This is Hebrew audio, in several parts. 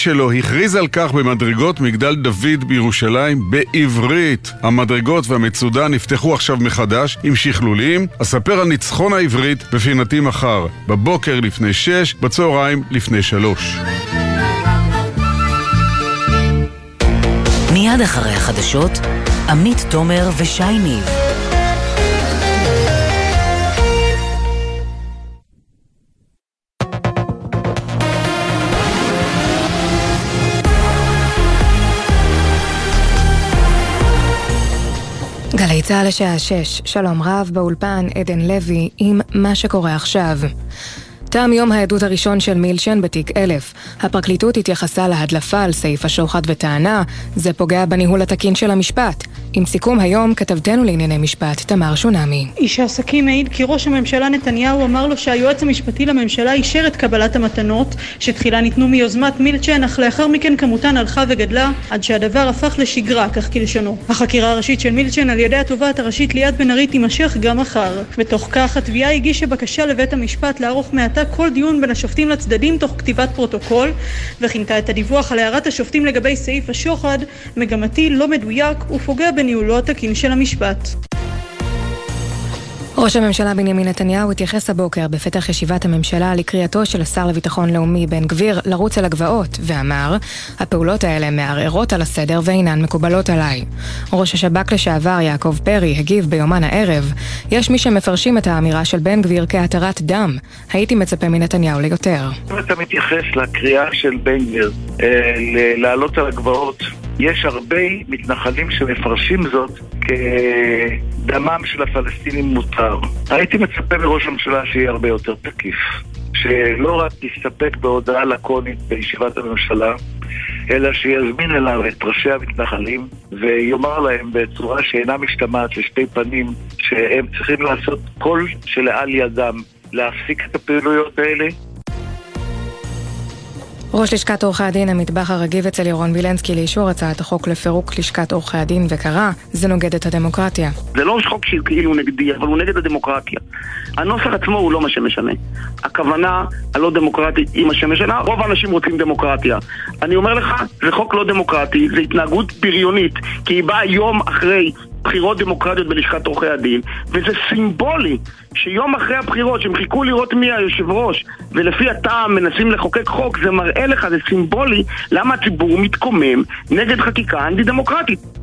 שלו הכריז על כך במדרגות מגדל דוד בירושלים בעברית. המדרגות והמצודה נפתחו עכשיו מחדש עם שכלולים. אספר על ניצחון העברית בפינתי מחר, בבוקר לפני שש, בצהריים לפני שלוש. מיד אחרי החדשות, עמית תומר ושי ניב. גלי צה"ל לשעה 6, שלום רב באולפן עדן לוי עם מה שקורה עכשיו. תם יום העדות הראשון של מילצ'ן בתיק 1000. הפרקליטות התייחסה להדלפה על סעיף השוחד וטענה, זה פוגע בניהול התקין של המשפט. עם סיכום היום, כתבתנו לענייני משפט, תמר שונמי. איש העסקים מעיד כי ראש הממשלה נתניהו אמר לו שהיועץ המשפטי לממשלה אישר את קבלת המתנות, שתחילה ניתנו מיוזמת מילצ'ן, אך לאחר מכן כמותן הלכה וגדלה, עד שהדבר הפך לשגרה, כך כלשונו. החקירה הראשית של מילצ'ן על ידי התובעת הראשית ליאת בן ארי תימשך גם מחר. בתוך כך, התביעה הגישה בקשה לבית המשפט לערוך מעתה כל דיון בין השופטים לצדדים תוך כתיבת פרוטוקול, וכינתה את הדיווח על הערת השופטים לגבי סעיף השוחד מגמתי, לא מדויק ופוגע בניהולו התקין של המשפט. ראש הממשלה בנימין נתניהו התייחס הבוקר בפתח ישיבת הממשלה לקריאתו של השר לביטחון לאומי בן גביר לרוץ אל הגבעות, ואמר, הפעולות האלה מערערות על הסדר ואינן מקובלות עליי. ראש השב"כ לשעבר יעקב פרי הגיב ביומן הערב, יש מי שמפרשים את האמירה של בן גביר כהתרת דם. הייתי מצפה מנתניהו ליותר. אם אתה מתייחס לקריאה של בן גביר אה, לעלות על הגבעות יש הרבה מתנחלים שמפרשים זאת כדמם של הפלסטינים מותר. הייתי מצפה מראש הממשלה שיהיה הרבה יותר תקיף. שלא רק יסתפק בהודעה לקונית בישיבת הממשלה, אלא שיזמין אליו את ראשי המתנחלים ויאמר להם בצורה שאינה משתמעת לשתי פנים שהם צריכים לעשות כל שלאל ידם להפסיק את הפעילויות האלה ראש לשכת עורכי הדין המטבח הרגיב אצל ירון וילנסקי לאישור הצעת החוק לפירוק לשכת עורכי הדין וקרא, זה נוגד את הדמוקרטיה. זה לא חוק שכאילו נגדי, אבל הוא נגד הדמוקרטיה. הנוסח עצמו הוא לא מה שמשנה. הכוונה הלא דמוקרטית היא מה שמשנה, רוב האנשים רוצים דמוקרטיה. אני אומר לך, זה חוק לא דמוקרטי, זה התנהגות בריונית, כי היא באה יום אחרי בחירות דמוקרטיות בלשכת עורכי הדין, וזה סימבולי שיום אחרי הבחירות, שהם חיכו לראות מי היושב ראש, ולפי הטעם מנסים לחוקק חוק, זה מראה לך, זה סימבולי, למה הציבור מתקומם נגד חקיקה אנטי דמוקרטית.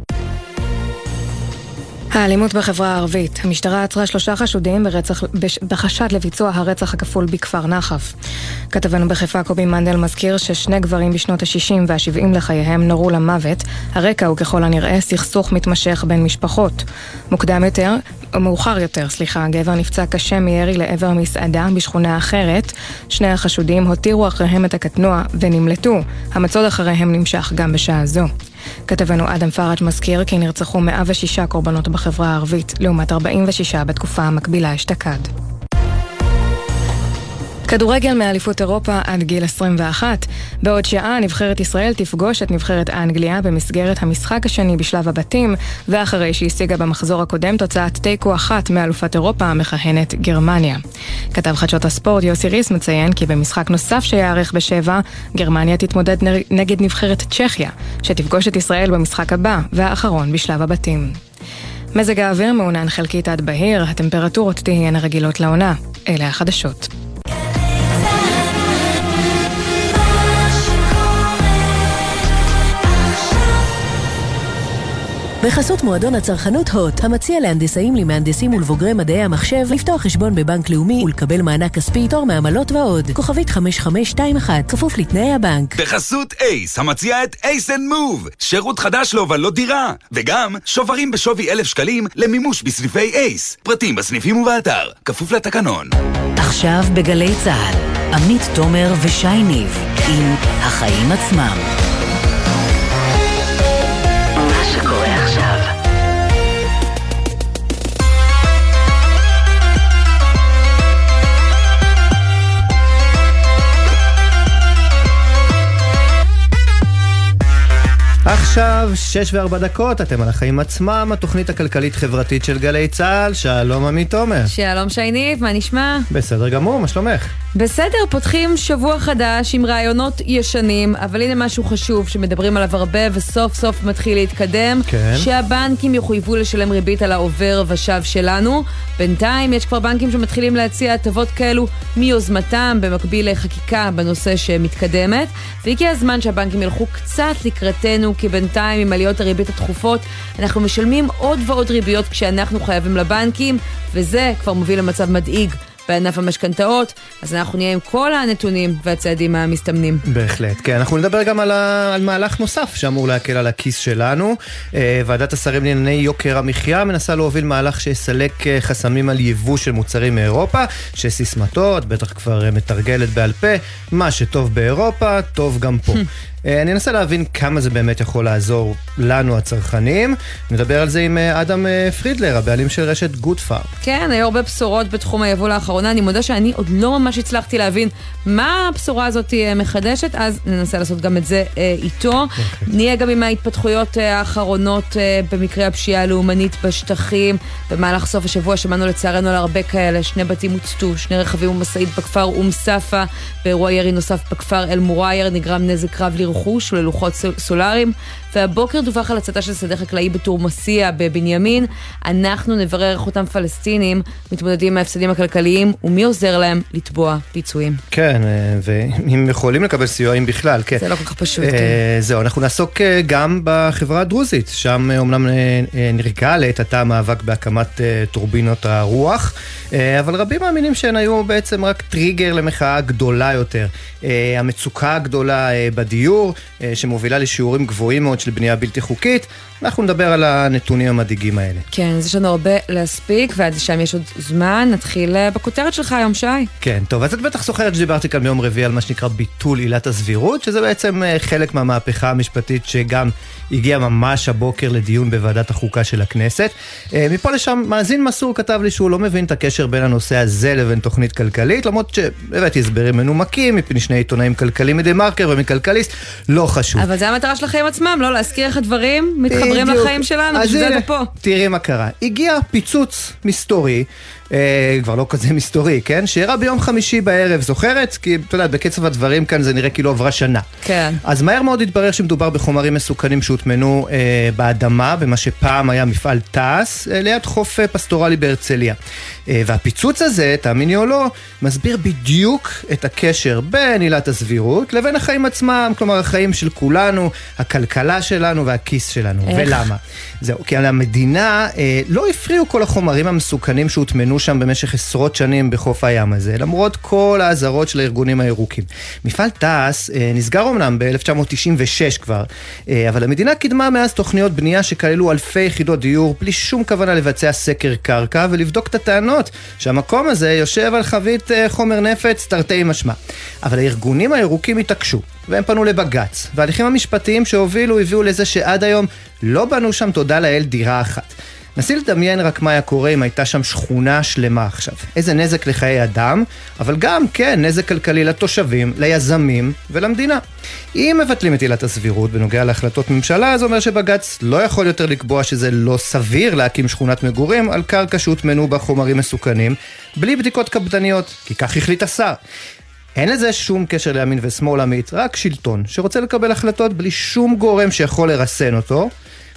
האלימות בחברה הערבית. המשטרה עצרה שלושה חשודים ברצח, בחשד לביצוע הרצח הכפול בכפר נחף. כתבנו בחיפה קובי מנדל מזכיר ששני גברים בשנות ה-60 וה-70 לחייהם נורו למוות. הרקע הוא ככל הנראה סכסוך מתמשך בין משפחות. מוקדם יותר, או מאוחר יותר, סליחה, גבר נפצע קשה מירי לעבר מסעדה בשכונה אחרת. שני החשודים הותירו אחריהם את הקטנוע ונמלטו. המצוד אחריהם נמשך גם בשעה זו. כתבנו אדם פראג' מזכיר כי נרצחו 106 קורבנות בחברה הערבית, לעומת 46 בתקופה המקבילה אשתקד. כדורגל מאליפות אירופה עד גיל 21. בעוד שעה נבחרת ישראל תפגוש את נבחרת אנגליה במסגרת המשחק השני בשלב הבתים, ואחרי שהשיגה במחזור הקודם תוצאת תיקו אחת מאלופת אירופה המכהנת גרמניה. כתב חדשות הספורט יוסי ריס מציין כי במשחק נוסף שיערך בשבע, גרמניה תתמודד נגד נבחרת צ'כיה, שתפגוש את ישראל במשחק הבא, והאחרון בשלב הבתים. מזג האוויר מעונן חלקית עד בהיר, הטמפרטורות תהיינה רגילות לעונה. אלה החדשות. בחסות מועדון הצרכנות הוט, המציע להנדסאים, למהנדסים ולבוגרי מדעי המחשב לפתוח חשבון בבנק לאומי ולקבל מענק כספי, פטור מעמלות ועוד. כוכבית 5521, כפוף לתנאי הבנק. בחסות אייס, המציע את ACE and Move, שירות חדש להובלות דירה, וגם שוברים בשווי אלף שקלים למימוש בסניפי אייס. פרטים בסניפים ובאתר, כפוף לתקנון. עכשיו בגלי צה"ל, עמית תומר ושי ניב עם החיים עצמם. עכשיו, שש וארבע דקות, אתם על החיים עצמם, התוכנית הכלכלית-חברתית של גלי צה"ל. שלום עמית תומר. שלום שייניב, מה נשמע? בסדר גמור, מה שלומך? בסדר, פותחים שבוע חדש עם רעיונות ישנים, אבל הנה משהו חשוב שמדברים עליו הרבה וסוף סוף מתחיל להתקדם. כן. שהבנקים יחויבו לשלם ריבית על העובר ושב שלנו. בינתיים יש כבר בנקים שמתחילים להציע הטבות כאלו מיוזמתם, במקביל לחקיקה בנושא שמתקדמת. והגיע הזמן שהבנקים ילכו קצת לקראתנו, כי בינתיים עם עליות הריבית התכופות, אנחנו משלמים עוד ועוד ריביות כשאנחנו חייבים לבנקים, וזה כבר מוביל למצב מדאיג. בענף המשכנתאות, אז אנחנו נהיה עם כל הנתונים והצעדים המסתמנים. בהחלט, כן. אנחנו נדבר גם על, ה... על מהלך נוסף שאמור להקל על הכיס שלנו. אה, ועדת השרים לענייני יוקר המחיה מנסה להוביל מהלך שיסלק אה, חסמים על יבוא של מוצרים מאירופה, שסיסמתו, את בטח כבר אה, מתרגלת בעל פה, מה שטוב באירופה, טוב גם פה. אה, אני אנסה להבין כמה זה באמת יכול לעזור לנו הצרכנים. נדבר על זה עם אה, אדם אה, פרידלר, הבעלים של רשת גוד פארם. כן, היו הרבה בשורות בתחום היבוא לאחרונה. אני מודה שאני עוד לא ממש הצלחתי להבין מה הבשורה הזאת מחדשת, אז ננסה לעשות גם את זה איתו. Okay. אוקיי. נהיה גם עם ההתפתחויות האחרונות במקרה הפשיעה הלאומנית בשטחים. במהלך סוף השבוע שמענו לצערנו על הרבה כאלה, שני בתים הוצתו, שני רכבים ומשאית בכפר אום ספה, באירוע ירי נוסף בכפר אל-מורייר נגרם נזק רב לרחוב. רכוש וללוחות סולאריים, והבוקר דווח על הצתה של שדה חקלאי בתורמסיה בבנימין. אנחנו נברר איך אותם פלסטינים מתמודדים עם ההפסדים הכלכליים ומי עוזר להם לתבוע פיצויים. כן, אה, ואם יכולים לקבל סיוע, אם בכלל, כן. זה לא כל כך פשוט. אה, כן. זהו, אנחנו נעסוק אה, גם בחברה הדרוזית, שם אומנם נרגע לעת עתה המאבק בהקמת טורבינות הרוח, אבל רבים מאמינים שהן היו בעצם רק טריגר למחאה גדולה יותר. המצוקה הגדולה בדיור, שמובילה לשיעורים גבוהים מאוד של בנייה בלתי חוקית. אנחנו נדבר על הנתונים המדאיגים האלה. כן, אז יש לנו הרבה להספיק, ועד שם יש עוד זמן. נתחיל אה, בכותרת שלך היום, שי. כן, טוב, אז את בטח זוכרת שדיברתי כאן ביום רביעי על מה שנקרא ביטול עילת הסבירות, שזה בעצם אה, חלק מהמהפכה המשפטית שגם הגיע ממש הבוקר לדיון בוועדת החוקה של הכנסת. אה, מפה לשם, מאזין מסור כתב לי שהוא לא מבין את הקשר בין הנושא הזה לבין תוכנית כלכלית, למרות שהבאתי הסברים מנומקים מפני שני עיתונאים כלכליים מדה מרקר ומכלכליסט, לא חשוב. אבל זה המטרה של החיים עצמם, לא להזכיר איך הדברים מתחברים לחיים שלנו, בשביל זה אתה פה. תראי מה קרה. הגיע פיצוץ מסתורי אה, כבר לא כזה מסתורי, כן? שאירע ביום חמישי בערב, זוכרת? כי, אתה יודע, בקצב הדברים כאן זה נראה כאילו עברה שנה. כן. אז מהר מאוד התברר שמדובר בחומרים מסוכנים שהוטמנו אה, באדמה, במה שפעם היה מפעל תעש, אה, ליד חוף אה, פסטורלי בהרצליה. אה, והפיצוץ הזה, תאמיני או לא, מסביר בדיוק את הקשר בין עילת הסבירות לבין החיים עצמם, כלומר החיים של כולנו, הכלכלה שלנו והכיס שלנו. איך? ולמה? זהו, כי המדינה, אה, לא הפריעו כל החומרים המסוכנים שהוטמנו שם במשך עשרות שנים בחוף הים הזה, למרות כל האזהרות של הארגונים הירוקים. מפעל תעש אה, נסגר אמנם ב-1996 כבר, אה, אבל המדינה קידמה מאז תוכניות בנייה שכללו אלפי יחידות דיור, בלי שום כוונה לבצע סקר קרקע ולבדוק את הטענות שהמקום הזה יושב על חבית אה, חומר נפץ תרתי משמע. אבל הארגונים הירוקים התעקשו. והם פנו לבג"ץ, וההליכים המשפטיים שהובילו הביאו לזה שעד היום לא בנו שם תודה לאל דירה אחת. נסי לדמיין רק מה היה קורה אם הייתה שם שכונה שלמה עכשיו. איזה נזק לחיי אדם, אבל גם, כן, נזק כלכלי לתושבים, ליזמים ולמדינה. אם מבטלים את עילת הסבירות בנוגע להחלטות ממשלה, זה אומר שבג"ץ לא יכול יותר לקבוע שזה לא סביר להקים שכונת מגורים על קרקע שהוטמנו בה חומרים מסוכנים, בלי בדיקות קפדניות, כי כך החליט השר. אין לזה שום קשר לימין ושמאל עמית, רק שלטון שרוצה לקבל החלטות בלי שום גורם שיכול לרסן אותו,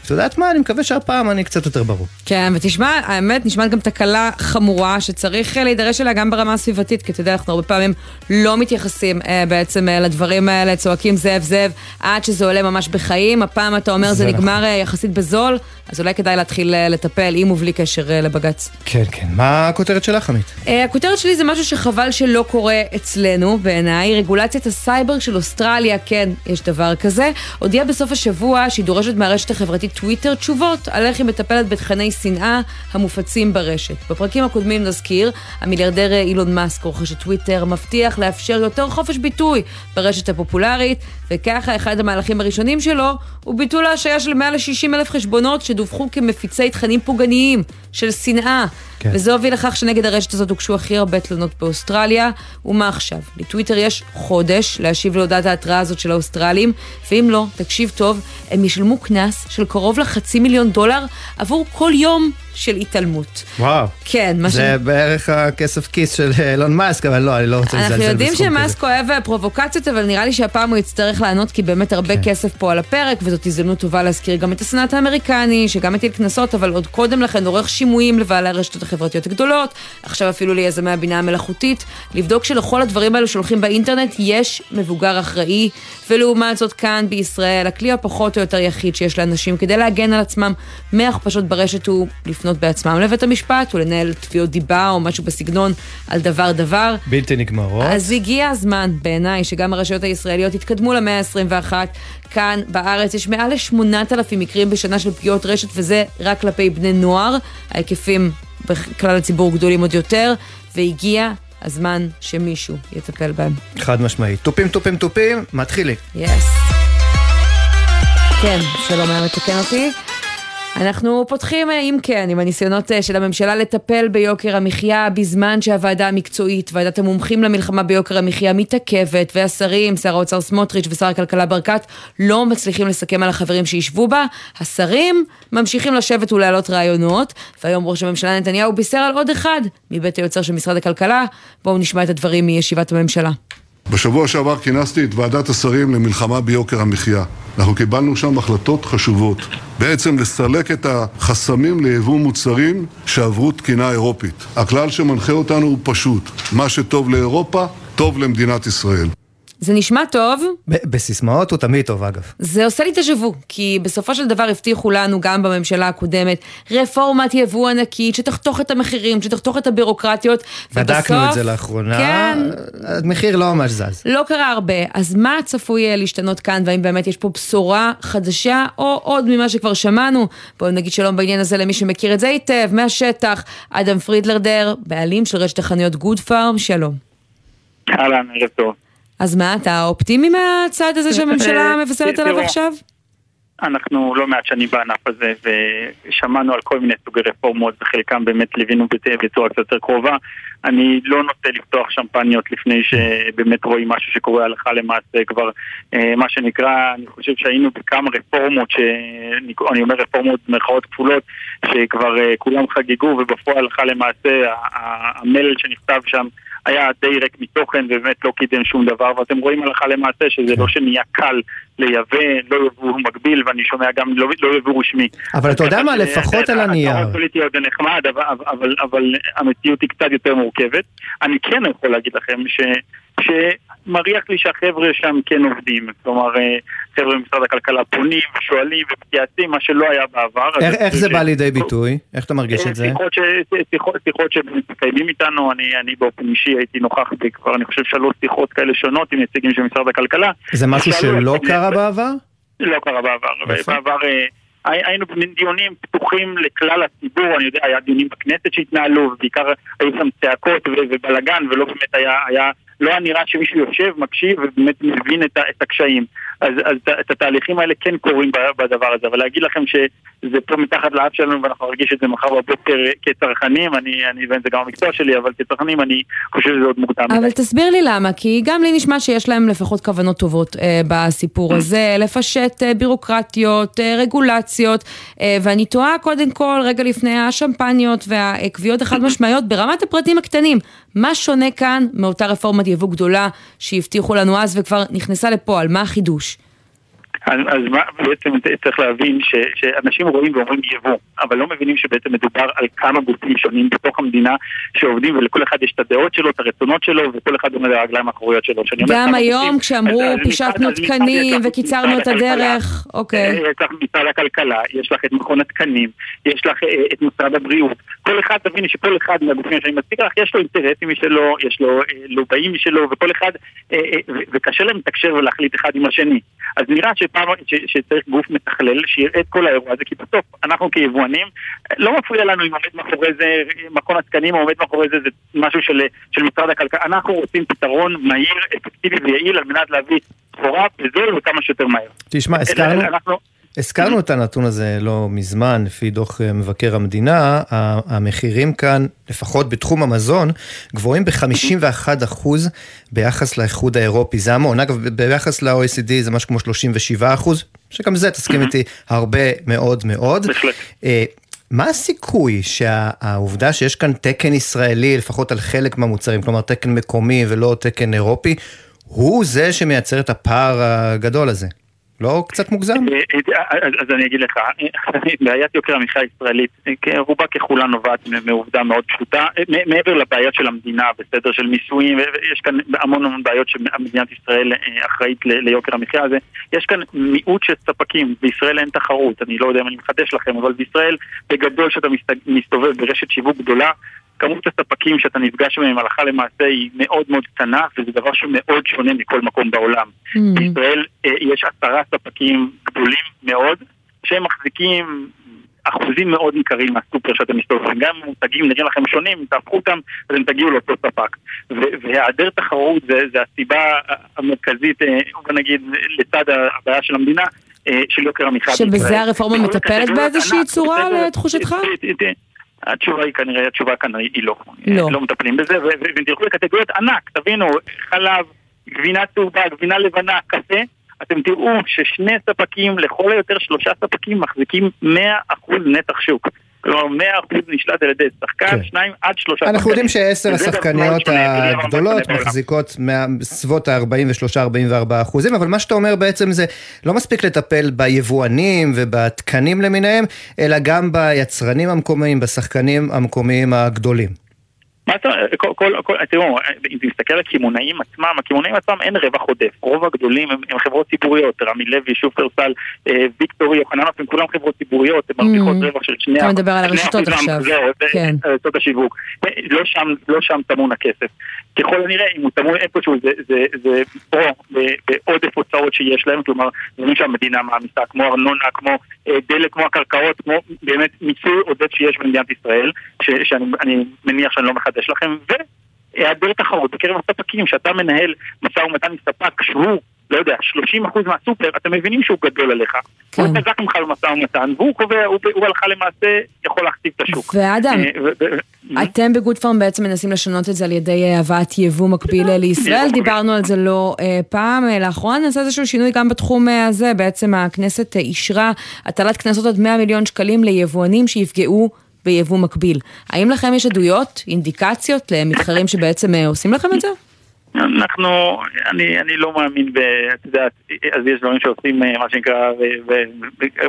את יודעת מה? אני מקווה שהפעם אני קצת יותר ברור. כן, ותשמע, האמת, נשמעת גם תקלה חמורה שצריך אה, להידרש אליה גם ברמה הסביבתית, כי אתה יודע, אנחנו הרבה פעמים לא מתייחסים אה, בעצם אה, לדברים האלה, צועקים זאב זאב, עד שזה עולה ממש בחיים. הפעם אתה אומר זה, זה נגמר נכון. יחסית בזול, אז אולי כדאי להתחיל לטפל, עם ובלי קשר לבג"ץ. כן, כן. מה הכותרת שלך, עמית? הכותרת שלי זה משהו שחבל שלא קורה אצלנו, בעיניי. רגולציית הסייבר של אוסטרליה, כן, יש דבר כזה, הודיעה בסוף השבוע שהיא דורשת מהרשת החברתית טוויטר תשובות על איך היא מטפלת בתכני שנאה המופצים ברשת. בפרקים הקודמים נזכיר, המיליארדר אילון מאסק, רוכש את טוויטר, מבטיח לאפשר יותר חופש ביטוי ברשת הפופולרית, וככה אחד המהלכים הראשונים שלו הוא ביטול ההשעיה של מעל ל-60 אלף חשבונות שדווחו כמפיצי תכנים פוגעניים של שנאה. כן. וזה הוביל לכך שנגד הרשת הזאת הוגשו הכי הרבה תלונות באוסטרליה. ומה עכשיו? לטוויטר יש חודש להשיב להודעת ההתראה הזאת של האוסטרלים, ואם לא, תקשיב טוב, הם ישלמו קנס של קרוב לחצי מיליון דולר עבור כל יום של התעלמות. וואו. כן, מה ש... זה בערך הכסף כיס של אילון מאסק, אבל לא, אני לא רוצה לזלזל בסכום כזה. אנחנו יודעים שמאסק אוהב פרובוקציות, אבל נראה לי שהפעם הוא יצטרך לענות, כי באמת הרבה כן. כסף פה על הפרק, וזאת הזדמנות טובה להזכיר גם את הסנאט האמריקני, שגם הטיל קנסות, אבל עוד קודם לכן עורך שימועים לבעלי הרשתות החברתיות הגדולות, עכשיו אפילו ליזמי הבינה המלאכותית, לבדוק שלכל הדברים האלו שהולכים באינטרנט יש מבוגר אחראי, ולעומת זאת כאן בישראל, הכלי הפחות או יותר יחיד שיש לאנשים כדי להגן על עצמם מהכפשות ברשת הוא לפנות בעצמם לבית המשפט ולנהל תביעות דיבה או משהו בסגנון על דבר דבר. בלתי נגמרות. אז הגיע הזמן בעיניי שגם הרשויות הישראליות יתקדמו למאה ה-21. כאן בארץ יש מעל ל-8,000 מקרים בשנה של פגיעות רשת וזה רק כלפי בני נוער. ההיקפים בכלל הציבור גדולים עוד יותר, והגיע הזמן שמישהו יטפל בהם. חד משמעית. תופים, תופים, תופים, מתחילי. יס. Yes. כן, שלום היה מתקן אותי. אנחנו פותחים, אה, אם כן, עם הניסיונות אה, של הממשלה לטפל ביוקר המחיה בזמן שהוועדה המקצועית, ועדת המומחים למלחמה ביוקר המחיה מתעכבת, והשרים, שר האוצר סמוטריץ' ושר הכלכלה ברקת, לא מצליחים לסכם על החברים שישבו בה. השרים ממשיכים לשבת ולהעלות רעיונות, והיום ראש הממשלה נתניהו בישר על עוד אחד מבית היוצר של משרד הכלכלה. בואו נשמע את הדברים מישיבת הממשלה. בשבוע שעבר כינסתי את ועדת השרים למלחמה ביוקר המחיה. אנחנו קיבלנו שם החלטות חשובות. בעצם לסלק את החסמים ליבוא מוצרים שעברו תקינה אירופית. הכלל שמנחה אותנו הוא פשוט, מה שטוב לאירופה, טוב למדינת ישראל. זה נשמע טוב. בסיסמאות הוא תמיד טוב אגב. זה עושה לי תשבו, כי בסופו של דבר הבטיחו לנו גם בממשלה הקודמת רפורמת יבוא ענקית שתחתוך את המחירים, שתחתוך את הבירוקרטיות. בדקנו ובסוף, את זה לאחרונה, כן, המחיר לא ממש זז. לא קרה הרבה, אז מה צפוי להשתנות כאן, והאם באמת יש פה בשורה חדשה, או עוד ממה שכבר שמענו? בואו נגיד שלום בעניין הזה למי שמכיר את זה היטב, מהשטח, אדם פרידלרדר, בעלים של רשת החנויות גוד פארם, שלום. אהלן, ערב טוב. אז מה, אתה אופטימי מהצעד הזה שהממשלה אה, מבשרת עליו עכשיו? אנחנו לא מעט שנים בענף הזה ושמענו על כל מיני סוגי רפורמות וחלקם באמת ליווינו בצורה קצת יותר קרובה. אני לא נוטה לפתוח שמפניות לפני שבאמת רואים משהו שקורה הלכה למעשה כבר אה, מה שנקרא, אני חושב שהיינו בכמה רפורמות, אני אומר רפורמות במרכאות כפולות, שכבר אה, כולם חגגו ובפועל הלכה למעשה המלל שנכתב שם היה די ריק מתוכן ובאמת לא קידם שום דבר ואתם רואים הלכה למעשה שזה לא שנהיה קל לייבא, לא יבוא מקביל ואני שומע גם לא, לא יבוא רשמי. אבל אתה יודע מה, לפחות על הנייר. הצהרות פוליטיות זה נחמד אבל, אבל, אבל המציאות היא קצת יותר מורכבת. אני כן יכול להגיד לכם ש... שמריח לי שהחבר'ה שם כן עובדים. כלומר, אה, חבר'ה במשרד הכלכלה פונים ושואלים ומתייעצים, מה שלא היה בעבר. איך, איך זה ש... בא לידי ביטוי? איך אתה מרגיש את זה? שיחות, ש... שיחות, שיחות שמקיימים איתנו, אני, אני באופן אישי הייתי נוכח בכבר, אני חושב, שלוש שיחות כאלה שונות עם נציגים של משרד הכלכלה. זה משהו שלא קרה בעבר? לא קרה בעבר. בעבר... אה, היינו בדיונים פתוחים לכלל הציבור, אני יודע, היה דיונים בכנסת שהתנהלו, ובעיקר היו שם צעקות ובלאגן, ולא באמת היה, היה לא היה נראה שמישהו יושב, מקשיב ובאמת מבין את, את הקשיים. אז, אז את התהליכים האלה כן קורים בדבר הזה, אבל להגיד לכם שזה פה מתחת לאף שלנו ואנחנו נרגיש את זה מחר בבוקר כצרכנים, אני, אני זה גם המקצוע שלי, אבל כצרכנים אני חושב שזה עוד מוקדם. אבל מדי. תסביר לי למה, כי גם לי נשמע שיש להם לפחות כוונות טובות אה, בסיפור הזה, לפשט אה, בירוקרטיות, אה, רגולציות, אה, ואני תוהה קודם כל, רגע לפני השמפניות והקביעות החד משמעיות, ברמת הפרטים הקטנים, מה שונה כאן מאותה רפורמת יבוא גדולה שהבטיחו לנו אז וכבר נכנסה לפועל? מה החידוש? אז, אז מה, בעצם צריך להבין ש, שאנשים רואים ואומרים יבוא, אבל לא מבינים שבעצם מדובר על כמה גופים שונים בתוך המדינה שעובדים ולכל אחד יש את הדעות שלו, את הרצונות שלו, וכל אחד עומד על הרגליים האחוריות שלו. גם היום גופים, כשאמרו פישטנו תקנים וקיצרנו את הדרך, אוקיי. יש לך משרד הכלכלה, יש לך את מכון התקנים, יש לך אה, את משרד הבריאות. כל אחד, תביני שכל אחד מהגופים שאני מציג לך, יש לו אינטרסים משלו, יש לו אה, לובעים משלו, וכל אחד, אה, וקשה להם לתקשר ולהחליט אחד עם השני. אז נראה שפעם, ש, שצריך גוף מתכלל שיראה את כל האירוע הזה, כי בסוף אנחנו כיבואנים, לא מפריע לנו אם עומד מאחורי זה מכון התקנים או עומד מאחורי זה, זה משהו של, של משרד הכלכלה. אנחנו רוצים פתרון מהיר, אפקטיבי ויעיל על מנת להביא סחורה בזול וכמה שיותר מהר. תשמע, הזכרנו... אנחנו... הזכרנו את הנתון הזה לא מזמן, לפי דוח אה, מבקר המדינה, המחירים כאן, לפחות בתחום המזון, גבוהים ב-51% ביחס לאיחוד האירופי. זה המון. אגב, ביחס ל-OECD זה משהו כמו 37%, שגם זה, תסכים איתי, הרבה מאוד מאוד. בהחלט. אה, מה הסיכוי שהעובדה שיש כאן תקן ישראלי, לפחות על חלק מהמוצרים, כלומר תקן מקומי ולא תקן אירופי, הוא זה שמייצר את הפער הגדול הזה? לא? קצת מוגזם? אז אני אגיד לך, בעיית יוקר המחיה הישראלית, רובה ככולה נובעת מעובדה מאוד פשוטה, מעבר לבעיות של המדינה, בסדר של מיסויים, יש כאן המון המון בעיות שמדינת ישראל אחראית ליוקר המחיה הזה, יש כאן מיעוט של ספקים, בישראל אין תחרות, אני לא יודע אם אני מחדש לכם, אבל בישראל בגדול שאתה מסתובב ברשת שיווק גדולה, כמות הספקים שאתה נפגש מהם הלכה למעשה היא מאוד מאוד קטנה, וזה דבר שמאוד שונה מכל מקום בעולם. Mm. בישראל אה, יש עשרה ספקים גדולים מאוד, שהם מחזיקים אחוזים מאוד ניכרים מהסופר שאתם מסתובבים. גם מותגים נראים לכם שונים, אם תהפכו אותם, אז הם תגיעו לאותו ספק. והיעדר תחרות זה, זה הסיבה המרכזית, אה, בוא נגיד, לצד הבעיה של המדינה, אה, של יוקר המחיה. שבזה הרפורמה מטפלת באיזושהי צורה לתחושתך? התשובה היא כנראה, התשובה כאן היא לא. לא. לא מטפלים בזה, ואם תלכו לקטגוריות ענק, תבינו, חלב, גבינה צהובה, גבינה לבנה, קפה, אתם תראו ששני ספקים, לכל היותר שלושה ספקים, מחזיקים 100% נתח שוק. כלומר, 100% נשלט על ידי שחקן, כן. שניים עד שלושה שחקנים. אנחנו יודעים שעשר השחקניות הגדולות מחזיקות בסביבות ה-43-44 אחוזים, אבל מה שאתה אומר בעצם זה לא מספיק לטפל ביבואנים ובתקנים למיניהם, אלא גם ביצרנים המקומיים, בשחקנים המקומיים הגדולים. מה כל, כל, תראו, אם תסתכל על הקמעונאים עצמם, הקמעונאים עצמם אין רווח עודף. רוב הגדולים הם, הם חברות ציבוריות, רמי לוי, שופרסל, אה, ויקטורי, יוחננוף, הם כולם חברות ציבוריות, הם מרוויחות mm. רווח של שני אתה מדבר על הרשתות עכשיו. זהו, כן. רשתות השיווק. לא שם, לא שם טמון הכסף. ככל הנראה, אם הוא טמון איפשהו, זה, זה, זה או בעודף הוצאות שיש להם, כלומר, דברים שהמדינה מעמיסה, כמו ארנונה, כמו אה, דלק, כמו הקרקעות, כמו באמת מיסוי עודף שיש במדינת ישראל, ש, שאני מניח שאני לא מחדש לכם, והיעדר תחרות בקרב הספקים, שאתה מנהל משא ומתן עם ספק שהוא לא יודע, 30% מהסופר, אתם מבינים שהוא גדול עליך. כן. הוא חזק ממך במשא ומתן, והוא קובע, הוא, הוא הלכה למעשה יכול להכתיב את השוק. ואדם, אה, אתם בגוד פארם בעצם מנסים לשנות את זה על ידי אה, הבאת יבוא מקביל אה, לישראל, דיברנו על זה לא פעם, לאחרונה נעשה איזשהו שינוי גם בתחום הזה, בעצם הכנסת אישרה הטלת קנסות עד 100 מיליון שקלים ליבואנים שיפגעו ביבוא מקביל. האם לכם יש עדויות, אינדיקציות למתחרים שבעצם עושים לכם את זה? אנחנו, אני, אני לא מאמין ב... את יודעת, אז יש דברים שעושים אה, מה שנקרא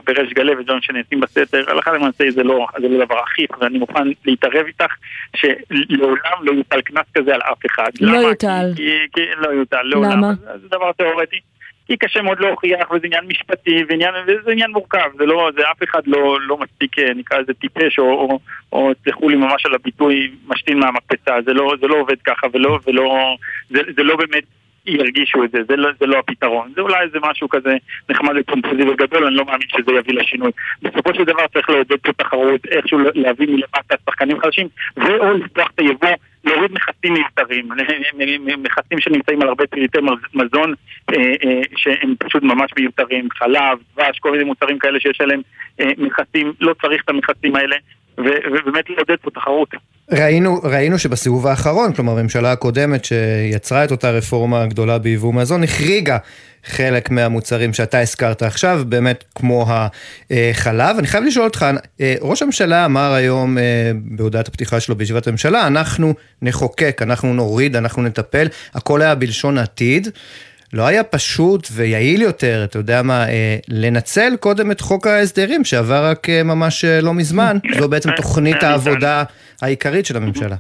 בריש גלי ודברים שנעשים בסתר, הלכה למעשה זה לא, זה לא דבר אכיף, ואני מוכן להתערב איתך שלעולם לא יוטל קנס כזה על אף אחד. לא יוטל. לא יוטל, לעולם. למה? זה דבר תיאורטי. כי קשה מאוד להוכיח, וזה עניין משפטי, ועניין, וזה עניין מורכב, זה לא, זה אף אחד לא, לא מספיק, אה, נקרא לזה טיפש, או, או, או תסלחו לי ממש על הביטוי, משתין מהמקפצה, זה לא, זה לא עובד ככה, ולא, ולא, זה, זה לא באמת ירגישו את זה, זה לא, זה לא הפתרון. זה אולי איזה משהו כזה נחמד ופומפוזי וגדול, אני לא מאמין שזה יביא לשינוי. בסופו של דבר צריך לעודד פה תחרות, איכשהו להביא מלמטה שחקנים חדשים, ואו לפתוח את היבוא, להוריד מכסים מיותרים, מכסים שנמצאים על הרבה פריטי מזון אה, אה, שהם פשוט ממש מיותרים, חלב, דבש, כל מיני מוצרים כאלה שיש עליהם אה, מכסים, לא צריך את המכסים האלה. ובאמת לעודד פה תחרות. ראינו, ראינו שבסיבוב האחרון, כלומר הממשלה הקודמת שיצרה את אותה רפורמה גדולה ביבוא מזון, החריגה חלק מהמוצרים שאתה הזכרת עכשיו, באמת כמו החלב. אני חייב לשאול אותך, אה, ראש הממשלה אמר היום אה, בהודעת הפתיחה שלו בישיבת הממשלה, אנחנו נחוקק, אנחנו נוריד, אנחנו נטפל, הכל היה בלשון עתיד. לא היה פשוט ויעיל יותר, אתה יודע מה, אה, לנצל קודם את חוק ההסדרים שעבר רק אה, ממש אה, לא מזמן, זו בעצם תוכנית העבודה העיקרית של הממשלה.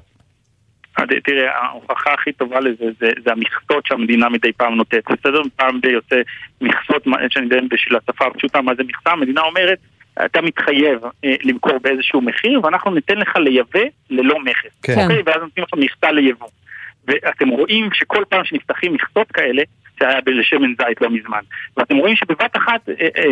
תראה, ההוכחה הכי טובה לזה זה, זה המכסות שהמדינה מדי פעם נותנת. בסדר? פעם די יוצא מכסות, שאני יודע בשביל השפה הפשוטה מה זה מכסה, המדינה אומרת, אתה מתחייב אה, למכור באיזשהו מחיר, ואנחנו ניתן לך לייבא ללא מכס. כן. אוקיי? ואז נותנים לך מכסה ליבוא. ואתם רואים שכל פעם שנפתחים מכסות כאלה, שהיה בשמן זית לא מזמן. ואתם רואים שבבת אחת, אה, אה,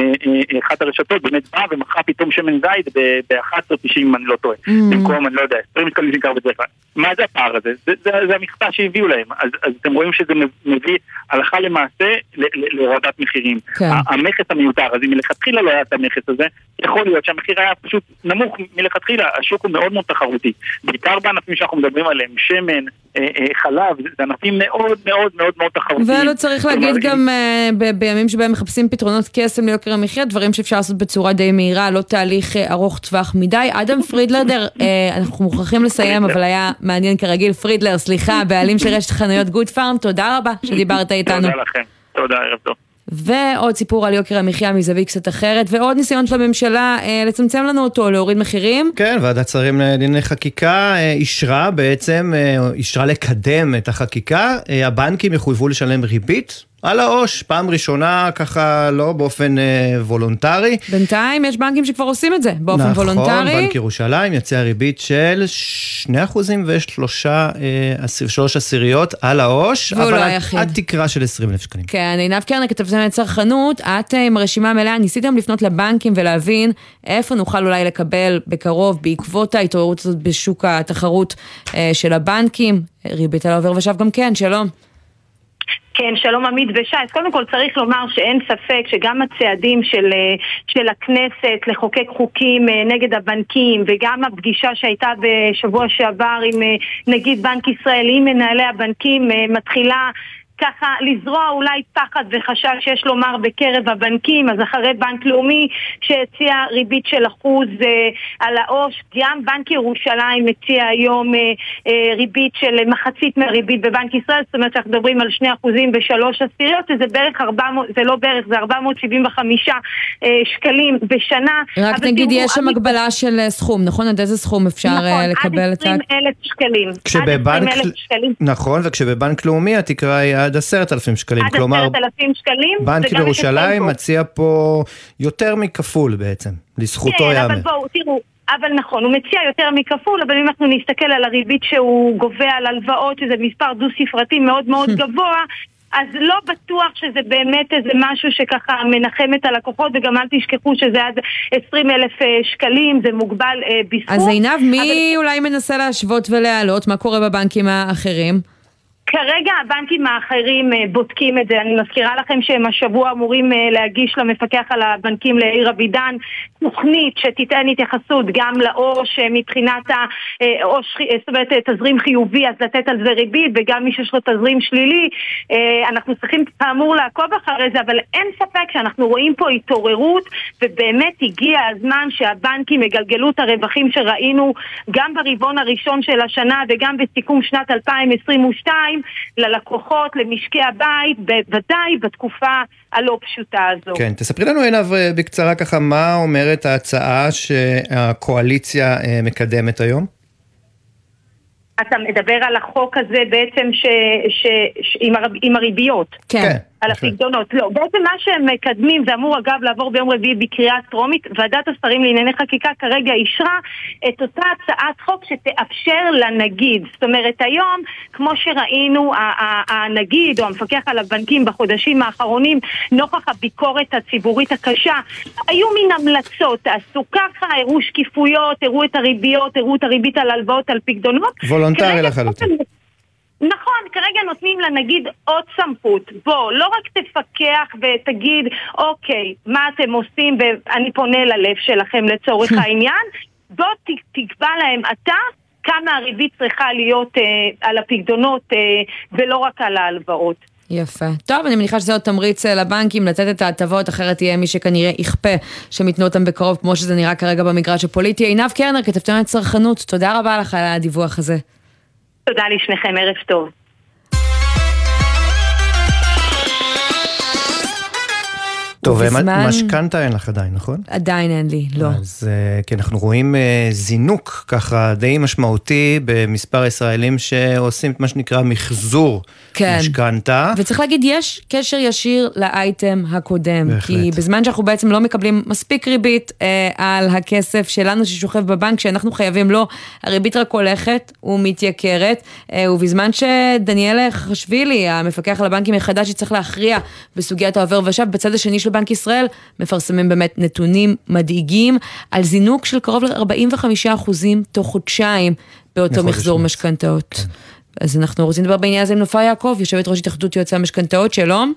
אה, אחת הרשתות באמת באה ומכרה פתאום שמן זית ב-11.90 אם אני לא טועה. Mm. במקום, אני לא יודע, 20 שקלים שנקרא בדרך כלל. מה זה הפער הזה? זה, זה, זה המכסה שהביאו להם. אז, אז אתם רואים שזה מביא הלכה למעשה להורדת מחירים. כן. המכס המיותר, אז אם מלכתחילה לא היה את המכס הזה, יכול להיות שהמחיר היה פשוט נמוך מלכתחילה. השוק הוא מאוד מאוד תחרותי. בעיקר בענפים שאנחנו מדברים עליהם, שמן, חלב, זה ענפים מאוד מאוד מאוד מאוד תחרותיים. ולא צריך להגיד גם uh, בימים שבהם מחפשים פתרונות קסם ליוקר המחיה, דברים שאפשר לעשות בצורה די מהירה, לא תהליך ארוך טווח מדי. אדם פרידלדר, אנחנו מוכרחים לסיים, אבל היה מעניין כרגיל. פרידלר, סליחה, בעלים של רשת חנויות גוד פארם, תודה רבה שדיברת איתנו. תודה לכם, תודה, ערב טוב. ועוד סיפור על יוקר המחיה מזווית קצת אחרת, ועוד ניסיון של הממשלה אה, לצמצם לנו אותו, להוריד מחירים. כן, ועדת שרים לענייני חקיקה אה, אישרה בעצם, אה, אישרה לקדם את החקיקה. אה, הבנקים יחויבו לשלם ריבית על העו"ש, פעם ראשונה ככה לא באופן אה, וולונטרי. בינתיים יש בנקים שכבר עושים את זה באופן נכון, וולונטרי. נכון, בנק ירושלים יציע ריבית של 2 אחוזים ושלושה, אה, שלוש עשיריות על העו"ש, והוא אבל לא עד, היחיד. עד תקרה של 20 אלף שקלים. כן, עינב קרנר, כתבתם צרכנות, את אה, עם הרשימה המלאה, ניסיתם לפנות לבנקים ולהבין איפה נוכל אולי לקבל בקרוב, בעקבות ההתעוררות הזאת בשוק התחרות אה, של הבנקים, ריבית על העובר ושב גם כן, שלום. כן, שלום עמית ושי. אז קודם כל צריך לומר שאין ספק שגם הצעדים של, אה, של הכנסת לחוקק חוקים אה, נגד הבנקים וגם הפגישה שהייתה בשבוע שעבר עם אה, נגיד בנק ישראל, עם מנהלי הבנקים, מתחילה ככה לזרוע אולי פחד וחשש שיש לומר בקרב הבנקים, אז אחרי בנק לאומי שהציע ריבית של אחוז אה, על העו"ש, גם בנק ירושלים הציע היום אה, אה, ריבית של מחצית מהריבית בבנק ישראל, זאת אומרת שאנחנו מדברים על שני אחוזים ושלוש עשיריות, שזה בערך 400, זה לא בערך, זה 475 אה, שקלים בשנה. רק נגיד יש שם הגבלה של אה, סכום, נכון? עד איזה סכום אפשר נכון, אה, לקבל את עד 20 אלף שקלים. כשבבנק, עד 20 אלף שקלים. נכון, וכשבבנק לאומי התקרה היא עד עשרת אלפים שקלים. עד כלומר, עשרת אלפים שקלים. בנק ירושלים מציע פה יותר מכפול בעצם, לזכותו כן, ייאמר. אבל בואו, תראו, אבל נכון, הוא מציע יותר מכפול, אבל אם אנחנו נסתכל על הריבית שהוא גובה על הלוואות, שזה מספר דו-ספרתי מאוד מאוד גבוה, אז לא בטוח שזה באמת איזה משהו שככה מנחם את הלקוחות, וגם אל תשכחו שזה עד 20 אלף אה, שקלים, זה מוגבל אה, בסכום. אז עינב, מי אולי מנסה להשוות ולהעלות? מה קורה בבנקים האחרים? כרגע הבנקים האחרים אה, בודקים את זה. אני מזכירה לכם שהם השבוע אמורים אה, להגיש למפקח על הבנקים לעיר אבידן תוכנית שתיתן התייחסות גם לעו"ש אה, מבחינת העו"ש, זאת אומרת תזרים חיובי אז לתת על זה ריבית וגם מי שיש לו תזרים שלילי. אנחנו צריכים כאמור לעקוב אחרי זה, אבל אין ספק שאנחנו רואים פה התעוררות ובאמת הגיע הזמן שהבנקים יגלגלו את הרווחים שראינו גם ברבעון הראשון של השנה וגם בסיכום שנת 2022 ללקוחות, למשקי הבית, בוודאי בתקופה הלא פשוטה הזו. כן, תספרי לנו עינב אה, בקצרה ככה מה אומרת ההצעה שהקואליציה אה, מקדמת היום. אתה מדבר על החוק הזה בעצם ש, ש, ש, עם, הר, עם הריביות. כן. על הפקדונות. לא, בעצם מה שהם מקדמים, זה אמור אגב לעבור ביום רביעי בקריאה טרומית, ועדת השרים לענייני חקיקה כרגע אישרה את אותה הצעת חוק שתאפשר לנגיד. זאת אומרת, היום, כמו שראינו, הנגיד או המפקח על הבנקים בחודשים האחרונים, נוכח הביקורת הציבורית הקשה, היו מין המלצות, תעשו ככה, הראו שקיפויות, הראו את הריביות, הראו את הריבית על הלוואות על פקדונות. וולונטרי לחלוטין. נכון, כרגע נותנים לנגיד עוד סמכות. בוא, לא רק תפקח ותגיד, אוקיי, מה אתם עושים, ואני פונה ללב שלכם לצורך העניין, בוא תקבע להם אתה כמה הריבית צריכה להיות אה, על הפקדונות אה, ולא רק על ההלוואות. יפה. טוב, אני מניחה שזה עוד תמריץ אה, לבנקים לתת את ההטבות, אחרת יהיה מי שכנראה יכפה שהם ייתנו אותם בקרוב, כמו שזה נראה כרגע במגרש הפוליטי. עינב קרנר, כתבתנו צרכנות, תודה רבה לך על הדיווח הזה. תודה לשניכם, ערב טוב. טוב, ובזמן- משכנתה אין לך עדיין, נכון? עדיין אין לי, לא. אז אה, כי אנחנו רואים אה, זינוק ככה די משמעותי במספר ישראלים שעושים את מה שנקרא מחזור כן. משכנתה. וצריך להגיד, יש קשר ישיר לאייטם הקודם. בהחלט. כי בזמן שאנחנו בעצם לא מקבלים מספיק ריבית אה, על הכסף שלנו ששוכב בבנק, שאנחנו חייבים לו, הריבית רק הולכת ומתייקרת. אה, ובזמן שדניאל חשבילי, המפקח על הבנקים החדש, יצטרך להכריע בסוגיית העובר ושב, בצד השני של בנק ישראל, מפרסמים באמת נתונים מדאיגים על זינוק של קרוב ל-45% תוך חודשיים באותו מחזור משכנתאות. אז אנחנו רוצים לדבר בעניין הזה עם נופר יעקב, יושבת ראש התאחדות יועצי המשכנתאות, שלום.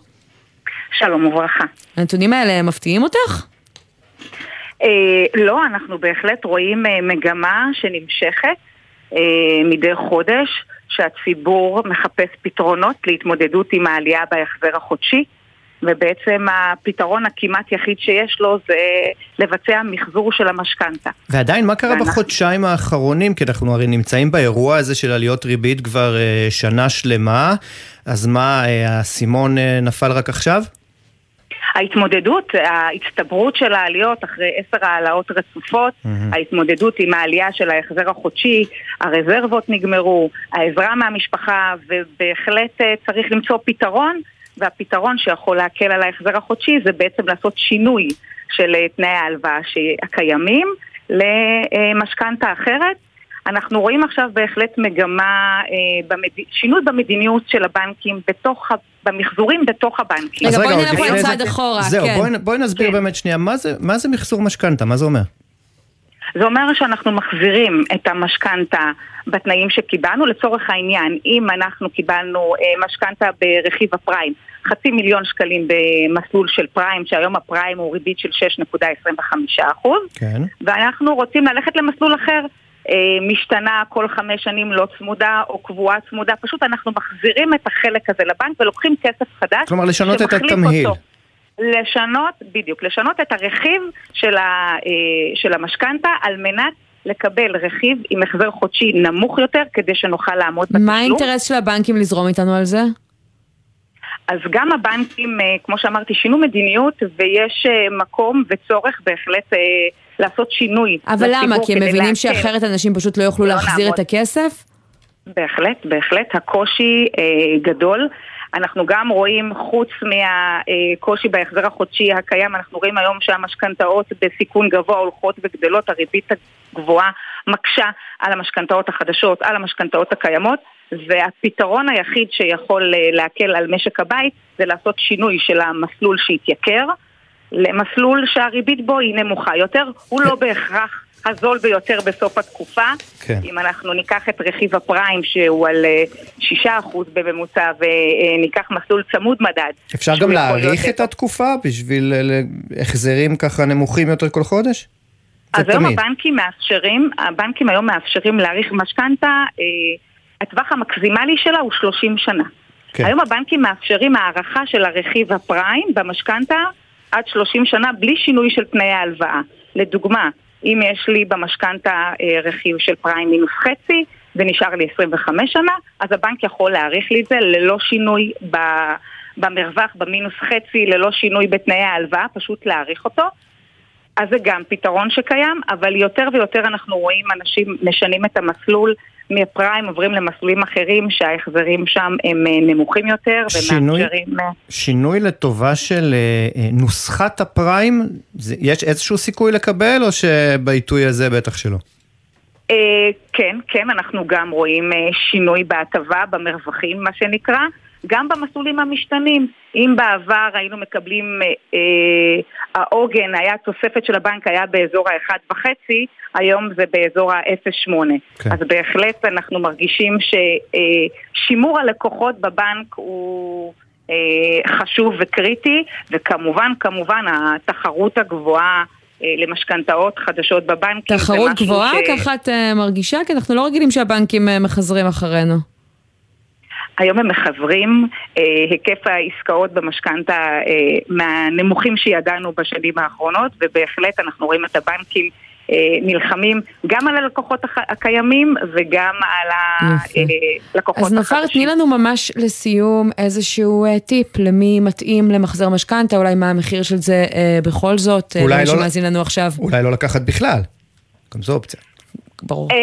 שלום וברכה. הנתונים האלה מפתיעים אותך? אה, לא, אנחנו בהחלט רואים אה, מגמה שנמשכת אה, מדי חודש, שהציבור מחפש פתרונות להתמודדות עם העלייה בהחזר החודשי, ובעצם הפתרון הכמעט יחיד שיש לו זה לבצע מחזור של המשכנתה. ועדיין, מה קרה ואנחנו- בחודשיים האחרונים? כי אנחנו הרי נמצאים באירוע הזה של עליות ריבית כבר אה, שנה שלמה, אז מה, אה, האסימון אה, נפל רק עכשיו? ההתמודדות, ההצטברות של העליות אחרי עשר העלאות רצופות, ההתמודדות עם העלייה של ההחזר החודשי, הרזרבות נגמרו, העזרה מהמשפחה, ובהחלט אה, צריך למצוא פתרון, והפתרון שיכול להקל על ההחזר החודשי זה בעצם לעשות שינוי של אה, תנאי ההלוואה הקיימים למשכנתה אחרת. אנחנו רואים עכשיו בהחלט מגמה, אה, במד... שינוי במדיניות של הבנקים בתוך, ה... במחזורים בתוך הבנקים. אז עוד לפני זה- זהו, בואי, בואי נסביר באמת שנייה, מה זה, מה זה מחזור משכנתה? מה זה אומר? זה אומר שאנחנו מחזירים את המשכנתה בתנאים שקיבלנו. לצורך העניין, אם אנחנו קיבלנו אה, משכנתה ברכיב הפריים, חצי מיליון שקלים במסלול של פריים, שהיום הפריים הוא ריבית של 6.25%, כן. ואנחנו רוצים ללכת למסלול אחר. אה, משתנה כל חמש שנים לא צמודה או קבועה צמודה, פשוט אנחנו מחזירים את החלק הזה לבנק ולוקחים כסף חדש. כלומר, לשנות את התמהיל. אותו. לשנות, בדיוק, לשנות את הרכיב של, ה, אה, של המשכנתה על מנת לקבל רכיב עם החזר חודשי נמוך יותר כדי שנוכל לעמוד בתשלום. מה האינטרס של הבנקים לזרום איתנו על זה? אז גם הבנקים, אה, כמו שאמרתי, שינו מדיניות ויש אה, מקום וצורך בהחלט לעשות שינוי. אבל למה? כי הם מבינים להקל. שאחרת אנשים פשוט לא יוכלו לא להחזיר נעמוד. את הכסף? בהחלט, בהחלט. הקושי אה, גדול. אנחנו גם רואים, חוץ מהקושי בהחזר החודשי הקיים, אנחנו רואים היום שהמשכנתאות בסיכון גבוה הולכות וגדלות, הריבית הגבוהה מקשה על המשכנתאות החדשות, על המשכנתאות הקיימות, והפתרון היחיד שיכול אה, להקל על משק הבית זה לעשות שינוי של המסלול שהתייקר למסלול שהריבית בו היא נמוכה יותר, הוא לא בהכרח הזול ביותר בסוף התקופה. כן. אם אנחנו ניקח את רכיב הפריים שהוא על אה, 6% בממוצע וניקח מסלול צמוד מדד. אפשר גם להאריך את התקופה בשביל אה, החזרים ככה נמוכים יותר כל חודש? אז היום תמיד. הבנקים מאפשרים, הבנקים היום מאפשרים להאריך משכנתה, אה, הטווח המקסימלי שלה הוא 30 שנה. כן. היום הבנקים מאפשרים הערכה של הרכיב הפריים במשכנתה עד 30 שנה בלי שינוי של תנאי ההלוואה. לדוגמה, אם יש לי במשכנתה אה, רכיב של פריים מינוס חצי ונשאר לי 25 שנה, אז הבנק יכול להאריך לי את זה ללא שינוי. במרווח, במינוס חצי, ללא שינוי בתנאי ההלוואה, פשוט להאריך אותו. אז זה גם פתרון שקיים, אבל יותר ויותר אנחנו רואים אנשים משנים את המסלול מפריים, עוברים למסלולים אחרים שההחזרים שם הם אה, נמוכים יותר שינוי? ומאפשרים... אה, שינוי לטובה של אה, נוסחת הפריים, יש איזשהו סיכוי לקבל או שבעיתוי הזה בטח שלא? כן, כן, אנחנו גם רואים שינוי בהטבה, במרווחים, מה שנקרא, גם במסלולים המשתנים. אם בעבר היינו מקבלים, אה, אה, העוגן היה, תוספת של הבנק היה באזור ה-1.5, היום זה באזור ה-0.8. כן. אז בהחלט אנחנו מרגישים ששימור הלקוחות בבנק הוא... אה, חשוב וקריטי, וכמובן, כמובן, התחרות הגבוהה אה, למשכנתאות חדשות בבנקים. תחרות גבוהה? ש- ככה את אה, מרגישה? כי אנחנו לא רגילים שהבנקים אה, מחזרים אחרינו. היום הם מחזרים אה, היקף העסקאות במשכנתה אה, מהנמוכים שידענו בשנים האחרונות, ובהחלט אנחנו רואים את הבנקים נלחמים גם על הלקוחות הקיימים וגם על הלקוחות החדשים. אז נופר, תני לנו ממש לסיום איזשהו טיפ למי מתאים למחזר משכנתה, אולי מה המחיר של זה בכל זאת, למי לא, שמאזין לנו עכשיו. אולי לא לקחת בכלל, גם זו אופציה. ברור. Uh,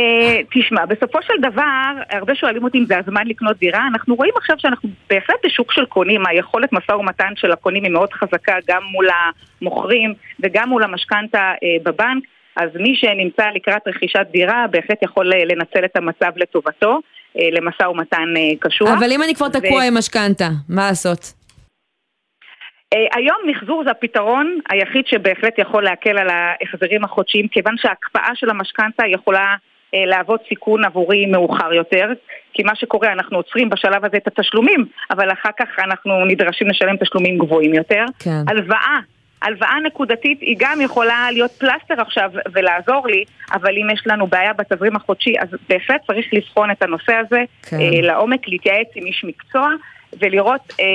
תשמע, בסופו של דבר, הרבה שואלים אותי אם זה הזמן לקנות דירה. אנחנו רואים עכשיו שאנחנו בהחלט בשוק של קונים, היכולת משא ומתן של הקונים היא מאוד חזקה גם מול המוכרים וגם מול המשכנתה uh, בבנק. אז מי שנמצא לקראת רכישת דירה בהחלט יכול uh, לנצל את המצב לטובתו, למשא ומתן קשור. אבל אם אני כבר תקוע ו... עם משכנתה, מה לעשות? Uh, היום מחזור זה הפתרון היחיד שבהחלט יכול להקל על ההחזרים החודשיים, כיוון שההקפאה של המשכנתה יכולה uh, להוות סיכון עבורי מאוחר יותר, כי מה שקורה, אנחנו עוצרים בשלב הזה את התשלומים, אבל אחר כך אנחנו נדרשים לשלם תשלומים גבוהים יותר. כן. הלוואה הלוואה נקודתית היא גם יכולה להיות פלסטר עכשיו ולעזור לי, אבל אם יש לנו בעיה בתזרים החודשי, אז בהחלט צריך לבחון את הנושא הזה כן. אה, לעומק, להתייעץ עם איש מקצוע. ולראות אה,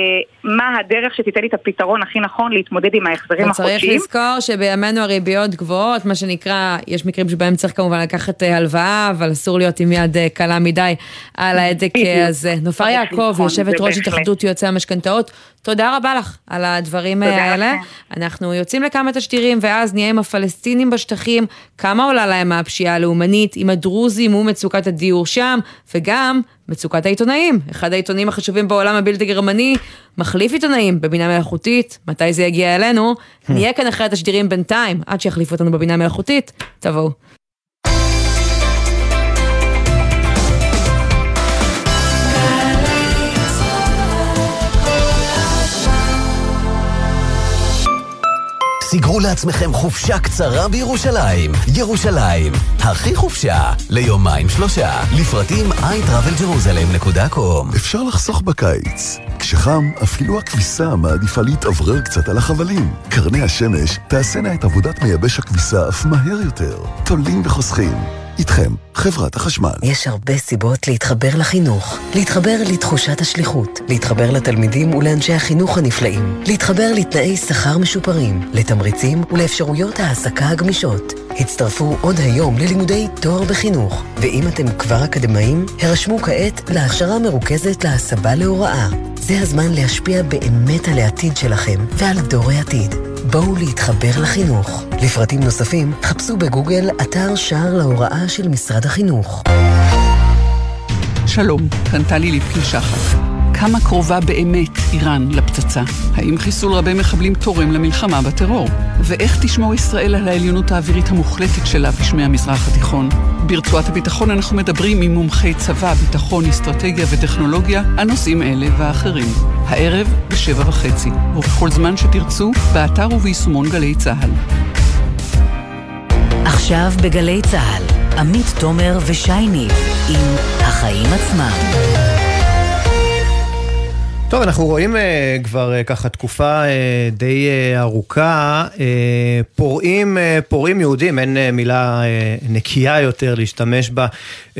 מה הדרך שתיתן לי את הפתרון הכי נכון להתמודד עם ההחזרים החודשיים. וצריך לזכור שבימינו הריביות גבוהות, מה שנקרא, יש מקרים שבהם צריך כמובן לקחת אה, הלוואה, אבל אסור להיות עם יד אה, קלה מדי על ההדק אה, הזה. נופר יעקב, יושבת ראש התאחדות יועצי המשכנתאות, תודה רבה לך על הדברים האלה. אנחנו יוצאים לכמה תשדירים ואז נהיה עם הפלסטינים בשטחים, כמה עולה להם הפשיעה הלאומנית, עם הדרוזים ומצוקת הדיור שם, וגם מצוקת העיתונאים. אחד העיתונים החשובים בעולם הבלתי גרמני מחליף עיתונאים בבינה מלאכותית. מתי זה יגיע אלינו? נהיה כאן אחרי התשדירים בינתיים, עד שיחליפו אותנו בבינה מלאכותית. תבואו. סגרו לעצמכם חופשה קצרה בירושלים. ירושלים, הכי חופשה, ליומיים שלושה. לפרטים iTravelJerusalem.com אפשר לחסוך בקיץ. כשחם, אפילו הכביסה מעדיפה להתאוורר קצת על החבלים. קרני השמש תעשינה את עבודת מייבש הכביסה אף מהר יותר. תולים וחוסכים. איתכם, חברת החשמל. יש הרבה סיבות להתחבר לחינוך. להתחבר לתחושת השליחות. להתחבר לתלמידים ולאנשי החינוך הנפלאים. להתחבר לתנאי שכר משופרים, לתמריצים ולאפשרויות העסקה הגמישות. הצטרפו עוד היום ללימודי תואר בחינוך. ואם אתם כבר אקדמאים, הרשמו כעת להכשרה מרוכזת להסבה להוראה. זה הזמן להשפיע באמת על העתיד שלכם ועל דור העתיד. בואו להתחבר לחינוך. לפרטים נוספים, חפשו בגוגל אתר שער להוראה של משרד החינוך. שלום, כאן טלי ליפקין שחק. כמה קרובה באמת איראן לפצצה? האם חיסול רבי מחבלים תורם למלחמה בטרור? ואיך תשמור ישראל על העליונות האווירית המוחלטת שלה בשמי המזרח התיכון? ברצועת הביטחון אנחנו מדברים עם מומחי צבא, ביטחון, אסטרטגיה וטכנולוגיה על נושאים אלה ואחרים. הערב בשבע וחצי, ובכל זמן שתרצו, באתר וביישומון גלי צה"ל. עכשיו בגלי צה"ל, עמית תומר ושייני עם החיים עצמם. טוב, אנחנו רואים uh, כבר uh, ככה תקופה uh, די uh, ארוכה, uh, פורעים, uh, פורעים יהודים, אין uh, מילה uh, נקייה יותר להשתמש בה, uh, uh,